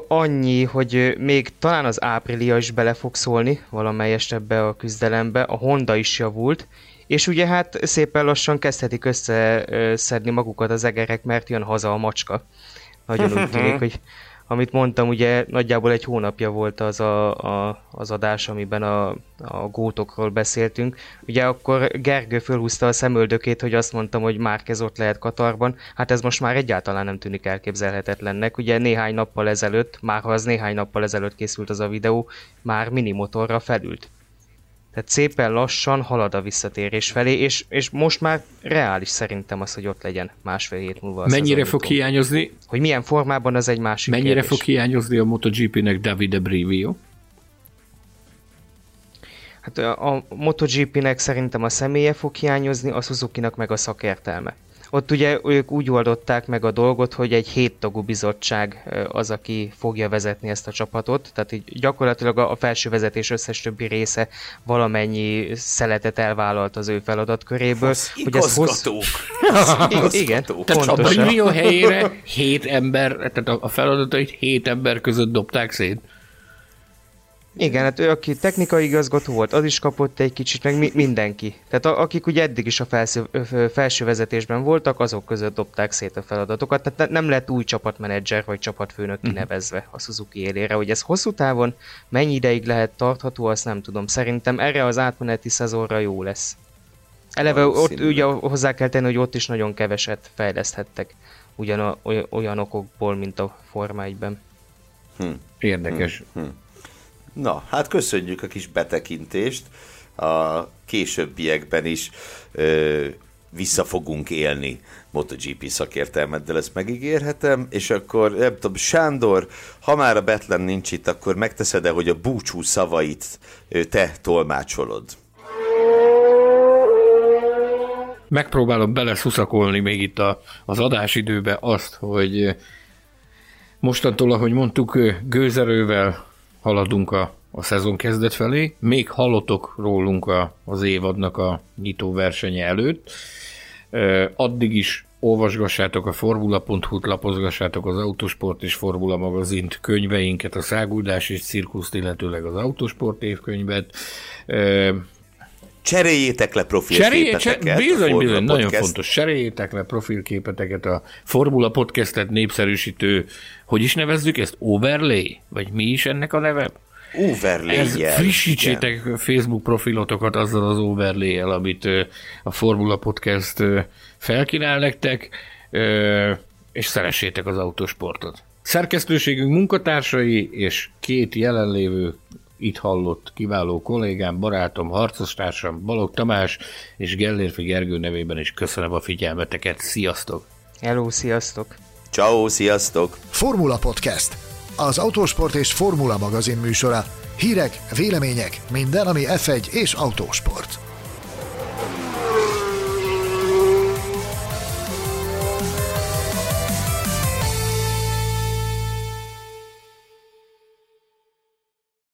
Annyi, hogy még talán az áprilia is bele fog szólni valamelyest ebbe a küzdelembe, a Honda is javult, és ugye hát szépen lassan kezdhetik összeszedni magukat az egerek, mert jön haza a macska. Nagyon úgy tűnik, <laughs> hogy amit mondtam, ugye nagyjából egy hónapja volt az a, a, az adás, amiben a, a gótokról beszéltünk. Ugye akkor Gergő fölhúzta a szemöldökét, hogy azt mondtam, hogy Márkez ott lehet Katarban. Hát ez most már egyáltalán nem tűnik elképzelhetetlennek. Ugye néhány nappal ezelőtt, már ha az néhány nappal ezelőtt készült az a videó, már minimotorra felült. Tehát szépen lassan halad a visszatérés felé, és, és most már reális szerintem az, hogy ott legyen másfél hét múlva. Mennyire fog hiányozni? Hogy milyen formában, az egy másik Mennyire kérdés. fog hiányozni a MotoGP-nek Davide Brivio? Hát a, a MotoGP-nek szerintem a személye fog hiányozni, a Suzuki-nak meg a szakértelme. Ott ugye ők úgy oldották meg a dolgot, hogy egy héttagú bizottság az, aki fogja vezetni ezt a csapatot, tehát így gyakorlatilag a felső vezetés összes többi része valamennyi szeletet elvállalt az ő feladatköréből. Az hogy ez hossz... <laughs> Igen, tehát a Brivio helyére <laughs> hét ember, tehát a feladatait hét ember között dobták szét. Igen, hát ő, aki technikai igazgató volt, az is kapott egy kicsit, meg mi, mindenki. Tehát a, akik ugye eddig is a felsző, felső vezetésben voltak, azok között dobták szét a feladatokat. Tehát nem lett új csapatmenedzser vagy csapatfőnök uh-huh. kinevezve a Suzuki élére. Hogy ez hosszú távon mennyi ideig lehet tartható, azt nem tudom. Szerintem erre az átmeneti szezonra jó lesz. Eleve ott ugye hozzá kell tenni, hogy ott is nagyon keveset fejleszthettek ugyan a, olyan okokból, mint a Forma 1-ben. Hm. Érdekes. Hm. Hm. Na, hát köszönjük a kis betekintést. A későbbiekben is ö, vissza fogunk élni MotoGP szakértelmeddel, ezt megígérhetem, és akkor nem tudom, Sándor, ha már a Betlen nincs itt, akkor megteszed-e, hogy a búcsú szavait te tolmácsolod? Megpróbálom beleszuszakolni még itt a, az adásidőbe azt, hogy mostantól, ahogy mondtuk, gőzerővel haladunk a, a szezon kezdet felé. Még hallotok rólunk a, az évadnak a nyitó versenye előtt. Addig is olvasgassátok a formula.hu-t, lapozgassátok az Autosport és Formula magazint, könyveinket, a Száguldás és Cirkuszt, illetőleg az Autosport évkönyvet. Cseréljétek le profilképeteket. Cserélj, bizony, bizony, nagyon podcast. fontos. Cseréljétek le profilképeteket a Formula Podcastet népszerűsítő, hogy is nevezzük ezt? Overlay? Vagy mi is ennek a neve? overlay Ez Frissítsétek igen. Facebook profilotokat azzal az overlay amit a Formula Podcast felkínál nektek, és szeressétek az autosportot. Szerkesztőségünk munkatársai és két jelenlévő itt hallott kiváló kollégám, barátom, harcostársam Balog Tamás és Gellérfi Gergő nevében is köszönöm a figyelmeteket. Sziasztok! Hello, sziasztok! Ciao, sziasztok! Formula Podcast. Az autósport és formula magazin műsora. Hírek, vélemények, minden, ami F1 és autósport.